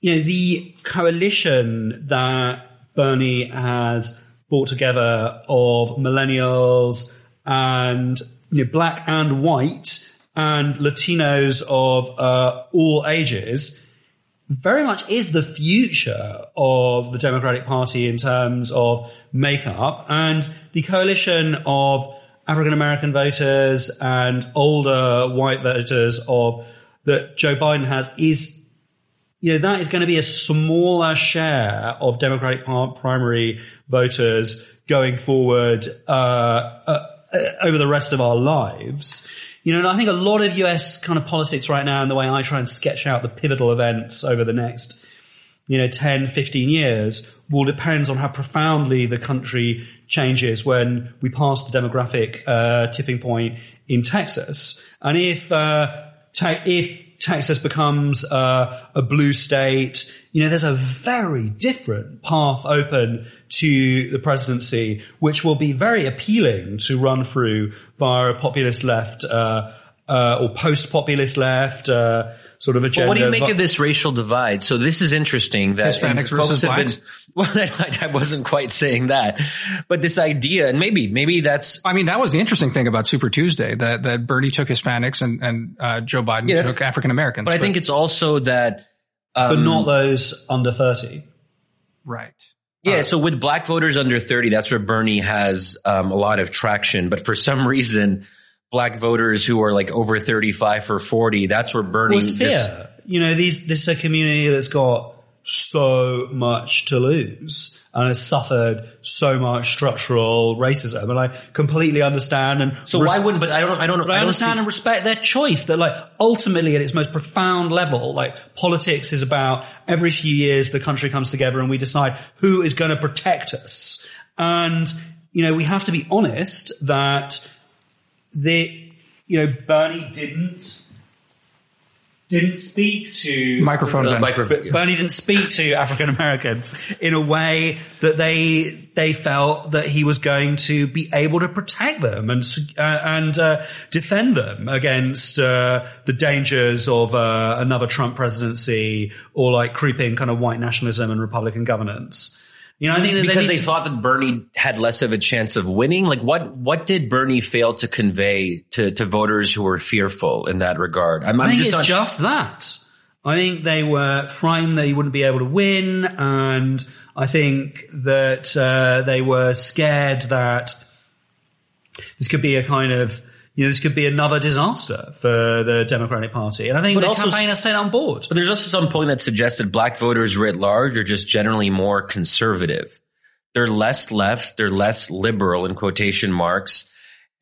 you know the coalition that Bernie has brought together of millennials and you know, black and white and Latinos of uh, all ages very much is the future of the Democratic Party in terms of makeup and the coalition of African American voters and older white voters of that Joe Biden has is you know that is going to be a smaller share of Democratic primary voters going forward uh, uh, over the rest of our lives. You know, and I think a lot of US kind of politics right now and the way I try and sketch out the pivotal events over the next, you know, 10, 15 years will depend on how profoundly the country changes when we pass the demographic uh, tipping point in Texas. And if, uh, te- if Texas becomes uh, a blue state, you know, there's a very different path open to the presidency, which will be very appealing to run through via a populist left uh, uh, or post-populist left uh, sort of agenda. What do you make of this racial divide? So this is interesting that Hispanics folks versus have been- well, I, I wasn't quite saying that, but this idea, and maybe, maybe that's I mean, that was the interesting thing about Super Tuesday that, that Bernie took Hispanics and, and, uh, Joe Biden Yeah, took African Americans. But I think it's also that, um, but not those under 30. right. yeah. So with black voters under thirty, that's where Bernie has um, a lot of traction. But for some reason, black voters who are like over thirty-five or forty, that's where Bernie. Well, it's just- You know, these, this is a community that's got so much to lose and has suffered so much structural racism. And I completely understand and so why wouldn't? But I don't. I don't. But I I understand see, and respect their choice that like ultimately at its most profound level, like politics is about every few years the country comes together and we decide who is going to protect us. And, you know, we have to be honest that the, you know, Bernie didn't, didn't speak to Microphone. uh, Ben. micro- Bernie didn't speak to African Americans in a way that they they felt that he was going to be able to protect them and uh, and uh, defend them against uh, the dangers of uh, another Trump presidency or like creeping kind of white nationalism and Republican governance. You know, I think that because they to- thought that Bernie had less of a chance of winning. Like what, what did Bernie fail to convey to, to voters who were fearful in that regard? I'm, I I'm think just it's not just that. I think they were frightened that he wouldn't be able to win, and I think that uh, they were scared that this could be a kind of you know this could be another disaster for the Democratic Party, and I think But the also- campaign has stayed on board. But there's also some polling that suggested black voters writ large are just generally more conservative. They're less left, they're less liberal in quotation marks,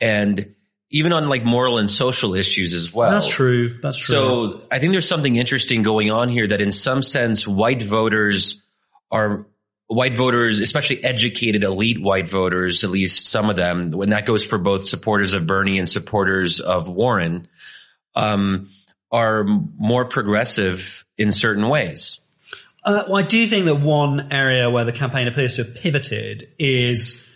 and even on like moral and social issues as well. That's true. That's true. So I think there's something interesting going on here that in some sense white voters are white voters, especially educated elite white voters, at least some of them, when that goes for both supporters of Bernie and supporters of Warren, um, are more progressive in certain ways. Uh, well, I do think that one area where the campaign appears to have pivoted is,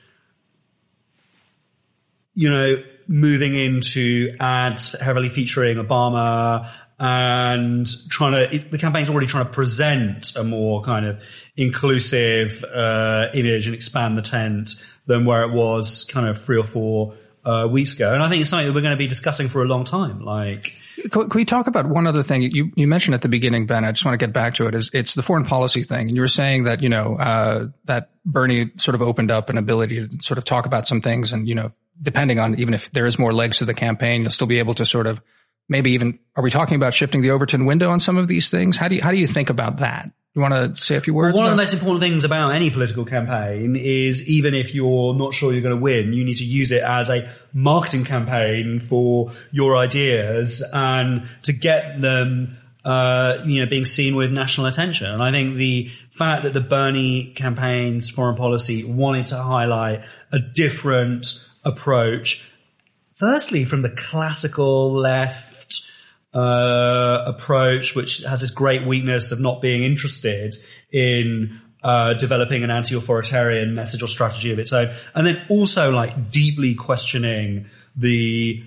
you know, moving into ads heavily featuring Obama and trying to, it, the campaign's already trying to present a more kind of inclusive, uh, image and expand the tent than where it was kind of three or four, uh, weeks ago. And I think it's something that we're going to be discussing for a long time. Like, can, we talk about one other thing you, you mentioned at the beginning, Ben? I just want to get back to it. Is it's the foreign policy thing, and you were saying that you know uh, that Bernie sort of opened up an ability to sort of talk about some things, and you know, depending on even if there is more legs to the campaign, you'll still be able to sort of maybe even are we talking about shifting the Overton window on some of these things? How do you how do you think about that? You want to say a few words? Well, one about? of the most important things about any political campaign is even if you're not sure you're going to win, you need to use it as a marketing campaign for your ideas and to get them, uh, you know, being seen with national attention. And I think the fact that the Bernie campaign's foreign policy wanted to highlight a different approach, firstly from the classical left uh, approach, which has this great weakness of not being interested in uh, developing an anti-authoritarian message or strategy of its own, and then also like deeply questioning the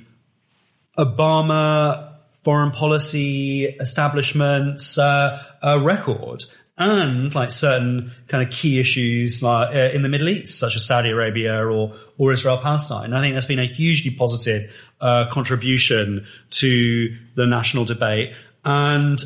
Obama foreign policy establishment's uh, uh, record and like certain kind of key issues like uh, in the Middle East, such as Saudi Arabia or or Israel Palestine. I think that's been a hugely positive uh, contribution to the national debate, and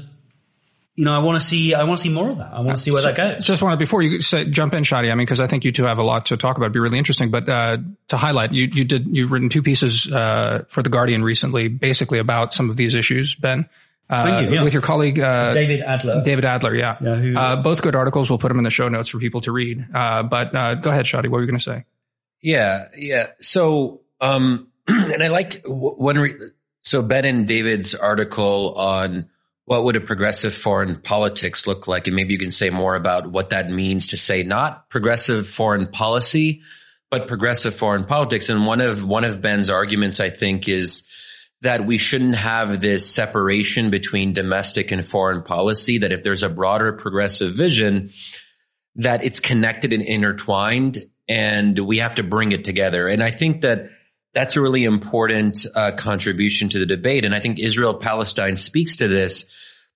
you know, I want to see, I want to see more of that. I want to see where So, that goes. Just wanted before you say, jump in, Shadi. I mean, because I think you two have a lot to talk about. It'd be really interesting. But uh, to highlight, you you did you've written two pieces uh, for the Guardian recently, basically about some of these issues, Ben. Uh, Thank you, yeah. With your colleague uh, David Adler. David Adler, yeah. Yeah, who- uh, both good articles. We'll put them in the show notes for people to read. Uh, but uh, go ahead, Shadi. What were you going to say? Yeah, yeah. So, um, and I like one. Re- so Ben and David's article on what would a progressive foreign politics look like, and maybe you can say more about what that means to say not progressive foreign policy, but progressive foreign politics. And one of one of Ben's arguments, I think, is that we shouldn't have this separation between domestic and foreign policy. That if there's a broader progressive vision, that it's connected and intertwined and we have to bring it together. And I think that that's a really important uh, contribution to the debate. And I think Israel Palestine speaks to this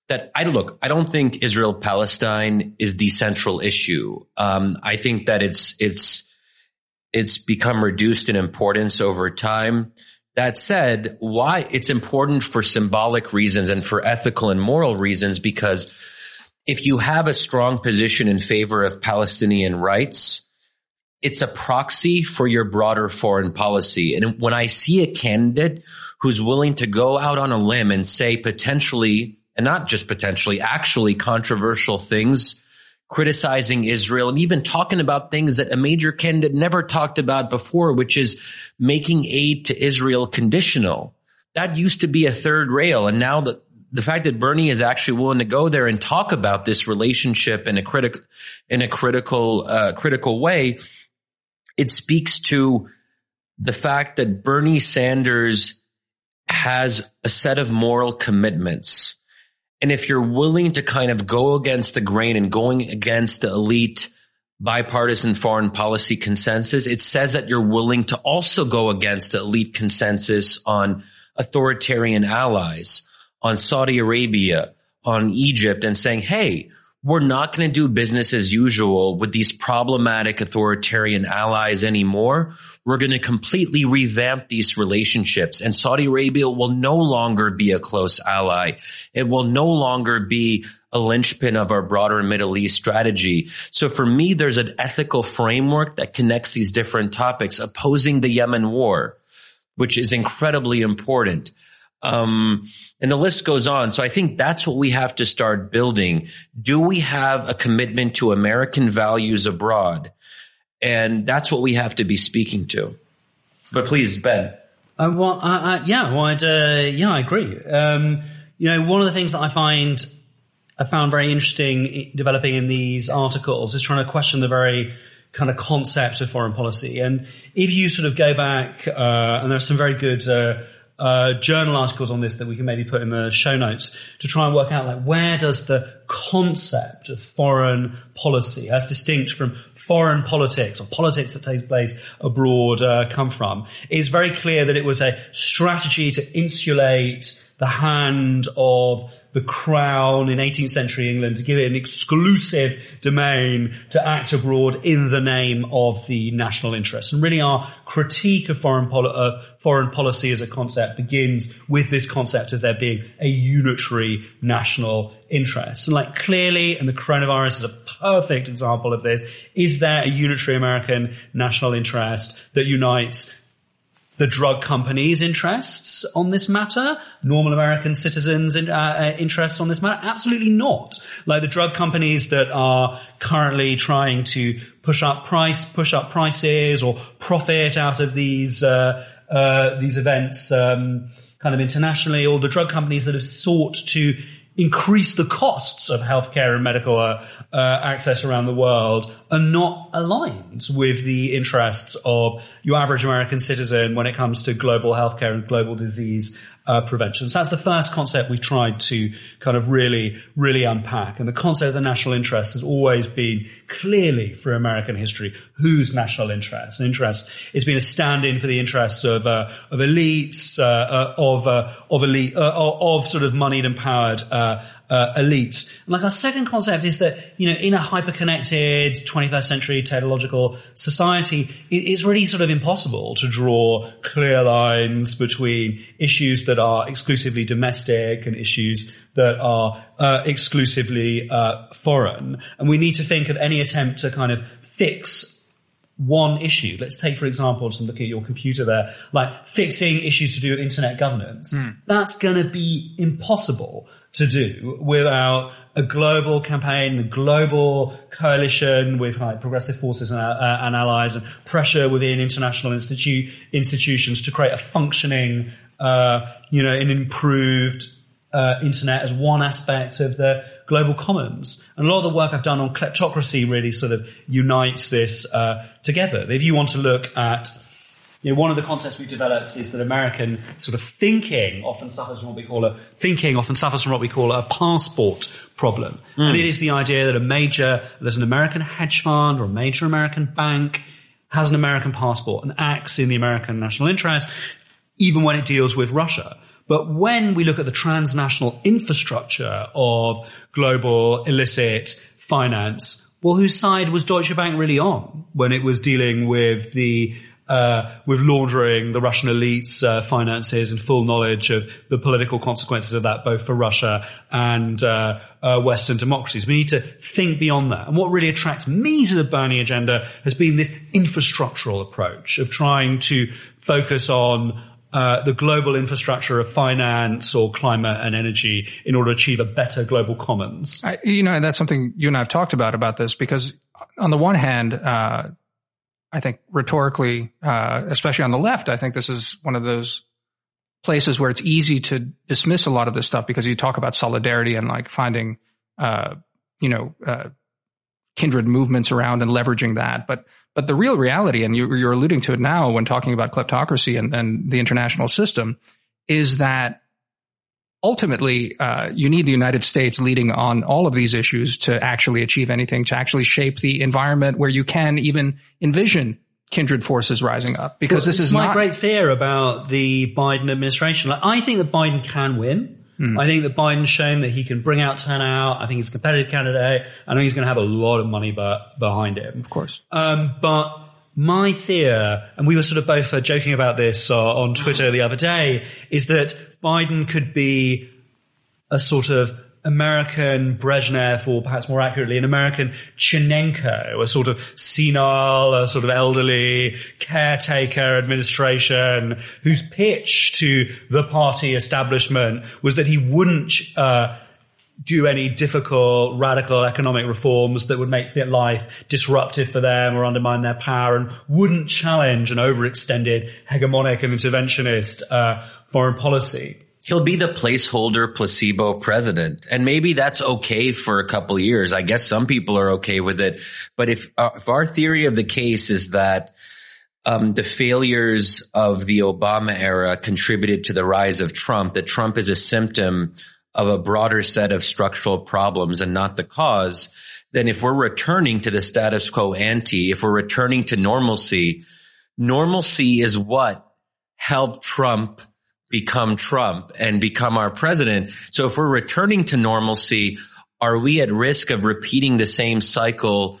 that I look, I don't think Israel Palestine is the central issue. Um, I think that it's, it's, it's become reduced in importance over time. That said, why it's important for symbolic reasons and for ethical and moral reasons, because if you have a strong position in favor of Palestinian rights, it's a proxy for your broader foreign policy. And when I see a candidate who's willing to go out on a limb and say potentially, and not just potentially, actually controversial things, criticizing Israel and even talking about things that a major candidate never talked about before, which is making aid to Israel conditional. That used to be a third rail. And now that the fact that Bernie is actually willing to go there and talk about this relationship in a critical, in a critical, uh, critical way, it speaks to the fact that Bernie Sanders has a set of moral commitments. And if you're willing to kind of go against the grain and going against the elite bipartisan foreign policy consensus, it says that you're willing to also go against the elite consensus on authoritarian allies, on Saudi Arabia, on Egypt and saying, Hey, we're not going to do business as usual with these problematic authoritarian allies anymore. We're going to completely revamp these relationships and Saudi Arabia will no longer be a close ally. It will no longer be a linchpin of our broader Middle East strategy. So for me, there's an ethical framework that connects these different topics, opposing the Yemen war, which is incredibly important. Um, and the list goes on. So I think that's what we have to start building. Do we have a commitment to American values abroad? And that's what we have to be speaking to. But please, Ben. Uh, well, uh, uh, yeah, well, I'd, uh, yeah, I agree. Um, you know, one of the things that I find I found very interesting developing in these articles is trying to question the very kind of concept of foreign policy. And if you sort of go back, uh, and there are some very good uh, uh, journal articles on this that we can maybe put in the show notes to try and work out like where does the concept of foreign policy, as distinct from foreign politics or politics that takes place abroad, uh, come from? It's very clear that it was a strategy to insulate the hand of the crown in 18th century England to give it an exclusive domain to act abroad in the name of the national interest. And really our critique of foreign, poli- uh, foreign policy as a concept begins with this concept of there being a unitary national interest. And like clearly, and the coronavirus is a perfect example of this, is there a unitary American national interest that unites the drug companies' interests on this matter, normal American citizens' in, uh, uh, interests on this matter? Absolutely not. Like the drug companies that are currently trying to push up price, push up prices, or profit out of these uh, uh, these events, um, kind of internationally, or the drug companies that have sought to increase the costs of healthcare and medical uh, uh, access around the world are not aligned with the interests of your average American citizen when it comes to global healthcare and global disease uh, prevention. So that's the first concept we've tried to kind of really, really unpack. And the concept of the national interest has always been clearly for American history whose national interest. An interest it's been a stand-in for the interests of uh, of elites, uh, uh of uh, of elite, uh, of sort of moneyed, and empowered uh, elites. And like our second concept is that, you know, in a hyper-connected 21st century technological society, it's really sort of impossible to draw clear lines between issues that are exclusively domestic and issues that are uh, exclusively uh, foreign. And we need to think of any attempt to kind of fix one issue. Let's take, for example, just look at your computer there, like fixing issues to do with internet governance. Mm. That's going to be impossible to do without a global campaign, a global coalition with like progressive forces and, uh, and allies and pressure within international institu- institutions to create a functioning, uh, you know, an improved uh, internet as one aspect of the global commons. And a lot of the work I've done on kleptocracy really sort of unites this uh, together. If you want to look at you know, one of the concepts we've developed is that American sort of thinking often suffers from what we call a thinking often suffers from what we call a passport problem. Mm. And it is the idea that a major, there's an American hedge fund or a major American bank has an American passport and acts in the American national interest, even when it deals with Russia. But when we look at the transnational infrastructure of global illicit finance, well, whose side was Deutsche Bank really on when it was dealing with the uh, with laundering the Russian elite's uh, finances and full knowledge of the political consequences of that, both for Russia and uh, uh, Western democracies. We need to think beyond that. And what really attracts me to the Bernie agenda has been this infrastructural approach of trying to focus on uh, the global infrastructure of finance or climate and energy in order to achieve a better global commons. I, you know, and that's something you and I have talked about about this because on the one hand, uh, I think rhetorically, uh, especially on the left, I think this is one of those places where it's easy to dismiss a lot of this stuff because you talk about solidarity and like finding, uh, you know, uh, kindred movements around and leveraging that. But, but the real reality, and you, are alluding to it now when talking about kleptocracy and, and the international system, is that ultimately, uh, you need the United States leading on all of these issues to actually achieve anything, to actually shape the environment where you can even envision kindred forces rising up. Because well, this is my not- great fear about the Biden administration. Like, I think that Biden can win. Mm. I think that Biden's shown that he can bring out turnout. I think he's a competitive candidate. I know he's going to have a lot of money but behind him. Of course. Um, but my fear, and we were sort of both uh, joking about this uh, on Twitter the other day, is that Biden could be a sort of American Brezhnev, or perhaps more accurately, an American Chernenko, a sort of senile, a sort of elderly caretaker administration whose pitch to the party establishment was that he wouldn't uh, do any difficult radical economic reforms that would make life disruptive for them or undermine their power and wouldn't challenge an overextended hegemonic and interventionist uh, foreign policy. He'll be the placeholder placebo president. And maybe that's okay for a couple years. I guess some people are okay with it. But if, uh, if our theory of the case is that um, the failures of the Obama era contributed to the rise of Trump, that Trump is a symptom of a broader set of structural problems and not the cause, then if we're returning to the status quo ante, if we're returning to normalcy, normalcy is what helped Trump become Trump and become our president. So if we're returning to normalcy, are we at risk of repeating the same cycle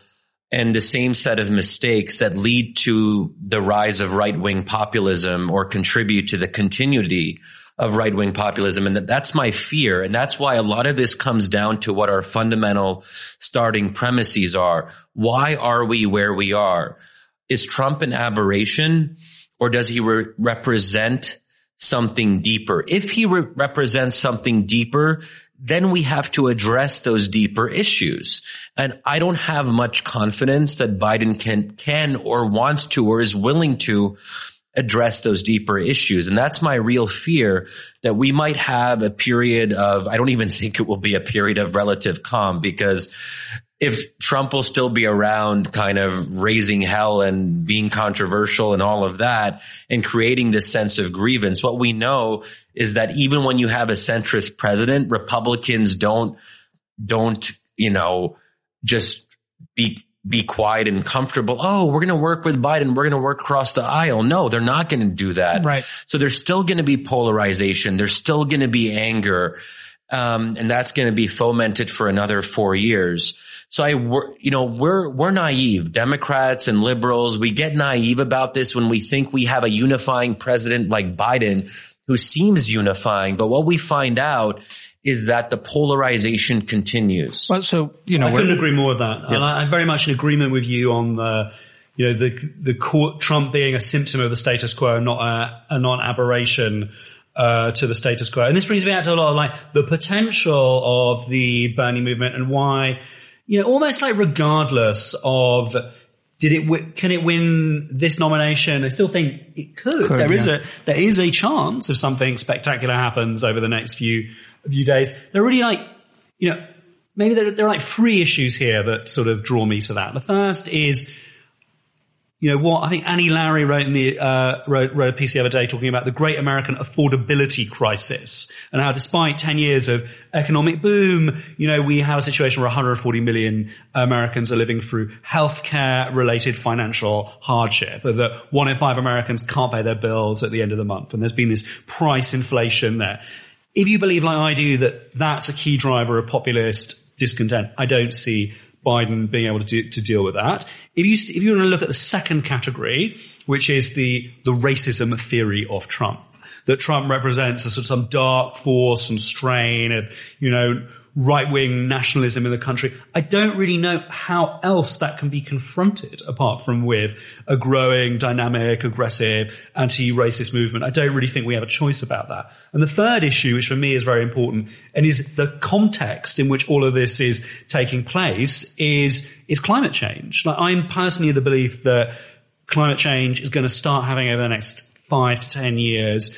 and the same set of mistakes that lead to the rise of right wing populism or contribute to the continuity of right wing populism. And that's my fear. And that's why a lot of this comes down to what our fundamental starting premises are. Why are we where we are? Is Trump an aberration or does he re- represent something deeper? If he re- represents something deeper, then we have to address those deeper issues. And I don't have much confidence that Biden can, can or wants to or is willing to address those deeper issues. And that's my real fear that we might have a period of, I don't even think it will be a period of relative calm because if Trump will still be around kind of raising hell and being controversial and all of that and creating this sense of grievance, what we know is that even when you have a centrist president, Republicans don't, don't, you know, just be, be quiet and comfortable. Oh, we're going to work with Biden. We're going to work across the aisle. No, they're not going to do that. Right. So there's still going to be polarization. There's still going to be anger. Um, and that's going to be fomented for another four years. So I, you know, we're, we're naive. Democrats and liberals, we get naive about this when we think we have a unifying president like Biden who seems unifying. But what we find out is that the polarization continues. Well, so, you know, I couldn't agree more with that. Yeah. And I, am very much in agreement with you on the, you know, the, the court, Trump being a symptom of the status quo, not a, a non-aberration uh, to the status quo. And this brings me back to a lot of like the potential of the Bernie movement and why, you know, almost like regardless of did it can it win this nomination? I still think it could. could there is yeah. a there is a chance if something spectacular happens over the next few few days. They're really like you know maybe there, there are like three issues here that sort of draw me to that. The first is you know what I think Annie Lowrey wrote in the uh, wrote, wrote a piece the other day talking about the great American affordability crisis and how despite 10 years of economic boom, you know, we have a situation where 140 million Americans are living through healthcare related financial hardship, that one in five Americans can't pay their bills at the end of the month, and there's been this price inflation there. If you believe, like I do, that that's a key driver of populist discontent, I don't see Biden being able to, do, to deal with that. If you, if you want to look at the second category, which is the, the racism theory of Trump, that Trump represents a sort of some dark force and strain of, you know, right-wing nationalism in the country. I don't really know how else that can be confronted apart from with a growing, dynamic, aggressive, anti-racist movement. I don't really think we have a choice about that. And the third issue, which for me is very important, and is the context in which all of this is taking place, is, is climate change. Like I'm personally of the belief that climate change is going to start having over the next five to ten years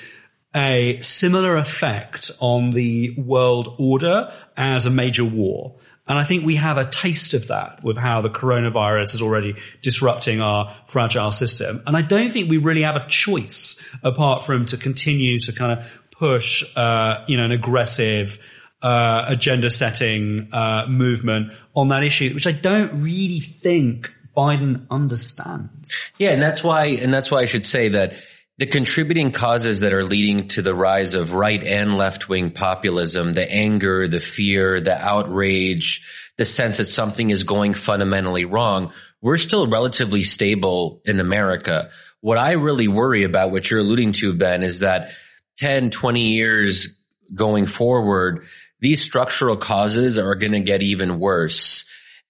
a similar effect on the world order as a major war. And I think we have a taste of that with how the coronavirus is already disrupting our fragile system. And I don't think we really have a choice apart from to continue to kind of push, uh, you know, an aggressive, uh, agenda setting, uh, movement on that issue, which I don't really think Biden understands. Yeah. And that's why, and that's why I should say that the contributing causes that are leading to the rise of right and left wing populism, the anger, the fear, the outrage, the sense that something is going fundamentally wrong, we're still relatively stable in America. What I really worry about, what you're alluding to, Ben, is that 10, 20 years going forward, these structural causes are going to get even worse.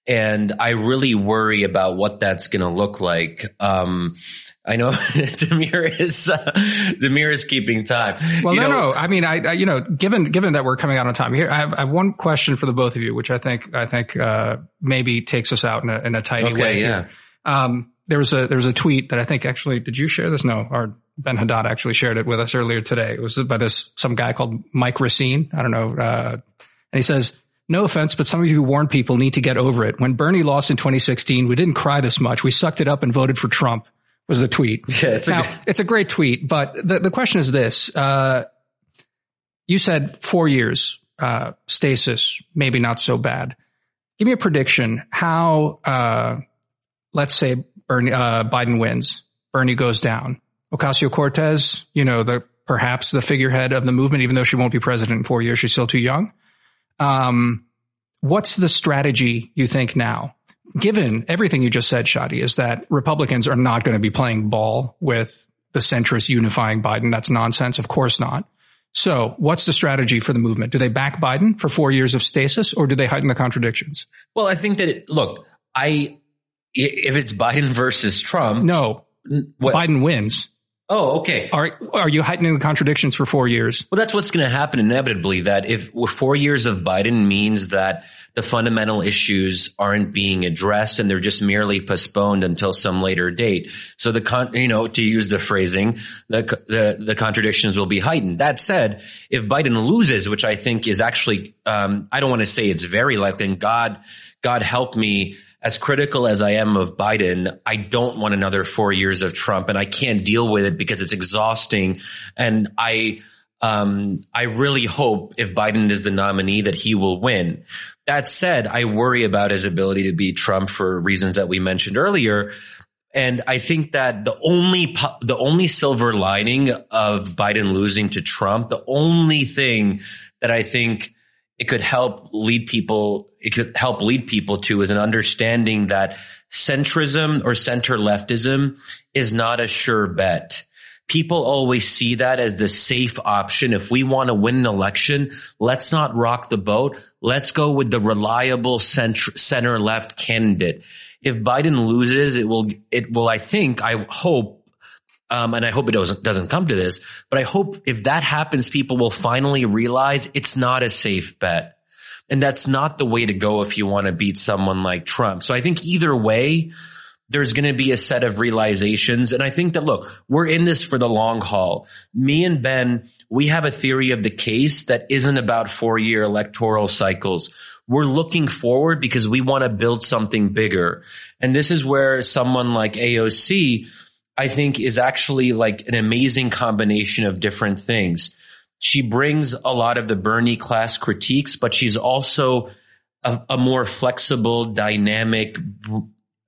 And I really worry about what that's going to look like. Um, I know Damir is uh, Damir is keeping time. Well, you no, know, no. I mean, I, I, you know, given given that we're coming out on time here, I have, I have one question for the both of you, which I think I think uh, maybe takes us out in a, in a tiny okay, way. Yeah. Um, there was a there was a tweet that I think actually did you share this? No, or Ben Haddad actually shared it with us earlier today. It was by this some guy called Mike Racine. I don't know, uh, and he says. No offense, but some of you Warren people need to get over it. When Bernie lost in 2016, we didn't cry this much. We sucked it up and voted for Trump was the tweet. Yeah, it's, now, a, it's a great tweet, but the, the question is this. Uh, you said four years, uh, stasis, maybe not so bad. Give me a prediction how, uh, let's say Bernie, uh, Biden wins, Bernie goes down. Ocasio Cortez, you know, the perhaps the figurehead of the movement, even though she won't be president in four years. She's still too young. Um, what's the strategy you think now? Given everything you just said, Shadi, is that Republicans are not going to be playing ball with the centrist unifying Biden. That's nonsense. Of course not. So what's the strategy for the movement? Do they back Biden for four years of stasis or do they heighten the contradictions? Well, I think that it, look, I, if it's Biden versus Trump. No, what? Biden wins. Oh, okay. Are are you heightening the contradictions for four years? Well, that's what's going to happen inevitably. That if four years of Biden means that the fundamental issues aren't being addressed and they're just merely postponed until some later date. So the con, you know, to use the phrasing, the the, the contradictions will be heightened. That said, if Biden loses, which I think is actually, um, I don't want to say it's very likely, and God, God help me as critical as I am of Biden, I don't want another four years of Trump and I can't deal with it because it's exhausting. And I, um, I really hope if Biden is the nominee that he will win. That said, I worry about his ability to beat Trump for reasons that we mentioned earlier. And I think that the only, the only silver lining of Biden losing to Trump, the only thing that I think it could help lead people, it could help lead people to is an understanding that centrism or center leftism is not a sure bet. People always see that as the safe option. If we want to win an election, let's not rock the boat. Let's go with the reliable center, center left candidate. If Biden loses, it will, it will, I think, I hope um, and I hope it doesn't, doesn't come to this, but I hope if that happens, people will finally realize it's not a safe bet. And that's not the way to go if you want to beat someone like Trump. So I think either way, there's going to be a set of realizations. And I think that, look, we're in this for the long haul. Me and Ben, we have a theory of the case that isn't about four year electoral cycles. We're looking forward because we want to build something bigger. And this is where someone like AOC I think is actually like an amazing combination of different things. She brings a lot of the Bernie class critiques, but she's also a, a more flexible, dynamic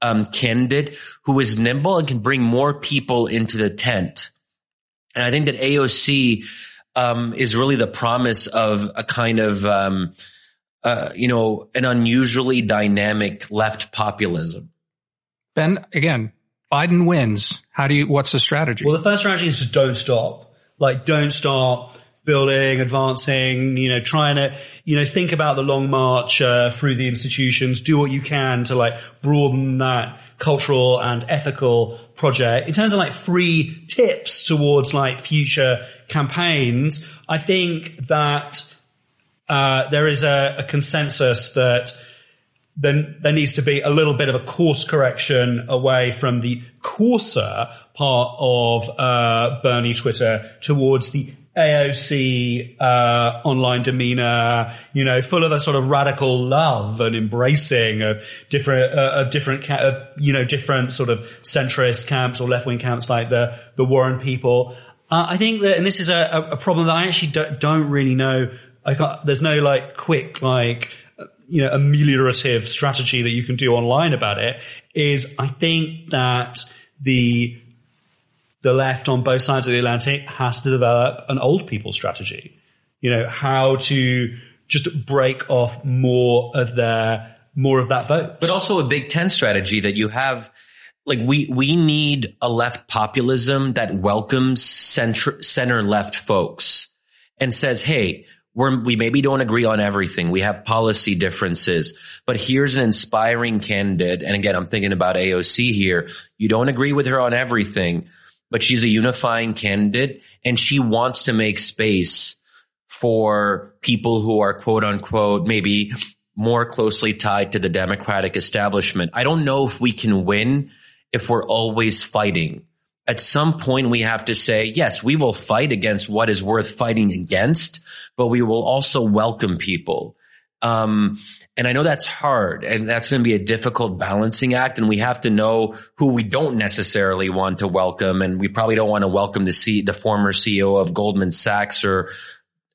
um, candidate who is nimble and can bring more people into the tent. And I think that AOC um, is really the promise of a kind of, um, uh, you know, an unusually dynamic left populism. Ben, again, Biden wins. How do you, what's the strategy? Well, the first strategy is just don't stop. Like, don't stop building, advancing, you know, trying to, you know, think about the long march uh, through the institutions, do what you can to like broaden that cultural and ethical project. In terms of like free tips towards like future campaigns, I think that uh, there is a, a consensus that then there needs to be a little bit of a course correction away from the coarser part of uh, Bernie Twitter towards the AOC uh, online demeanor, you know, full of a sort of radical love and embracing of different, uh, of different, ca- uh, you know, different sort of centrist camps or left wing camps like the the Warren people. Uh, I think that, and this is a, a problem that I actually don't, don't really know. I can't, there's no like quick like you know, ameliorative strategy that you can do online about it is I think that the, the left on both sides of the Atlantic has to develop an old people strategy. You know, how to just break off more of their, more of that vote. But also a big tent strategy that you have, like we, we need a left populism that welcomes center, center left folks and says, Hey, we're, we maybe don't agree on everything. We have policy differences, but here's an inspiring candidate. And again, I'm thinking about AOC here. You don't agree with her on everything, but she's a unifying candidate and she wants to make space for people who are quote unquote, maybe more closely tied to the Democratic establishment. I don't know if we can win if we're always fighting at some point we have to say, yes, we will fight against what is worth fighting against, but we will also welcome people. Um, and I know that's hard and that's going to be a difficult balancing act. And we have to know who we don't necessarily want to welcome. And we probably don't want to welcome the C, the former CEO of Goldman Sachs or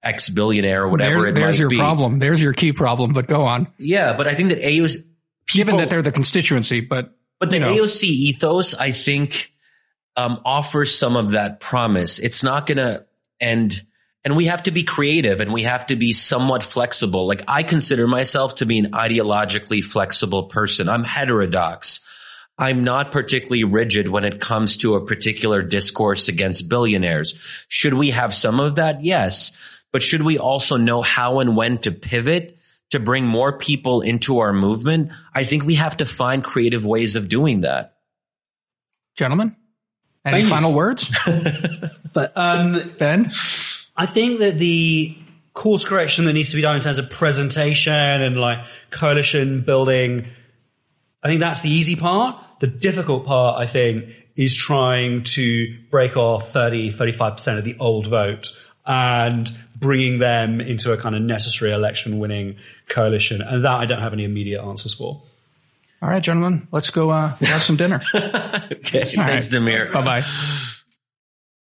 ex billionaire or whatever there, it there's your be. problem. There's your key problem, but go on. Yeah. But I think that AOC, people, given that they're the constituency, but, but the know. AOC ethos, I think, um, offers some of that promise. It's not going to and and we have to be creative and we have to be somewhat flexible. Like I consider myself to be an ideologically flexible person. I'm heterodox. I'm not particularly rigid when it comes to a particular discourse against billionaires. Should we have some of that? Yes. But should we also know how and when to pivot to bring more people into our movement? I think we have to find creative ways of doing that. Gentlemen, any Thank you. final words? But um, Ben? I think that the course correction that needs to be done in terms of presentation and like coalition building, I think that's the easy part. The difficult part, I think, is trying to break off 30, 35% of the old vote and bringing them into a kind of necessary election winning coalition. And that I don't have any immediate answers for. All right, gentlemen, let's go uh, have some dinner. Okay. Thanks, Damir. Bye bye.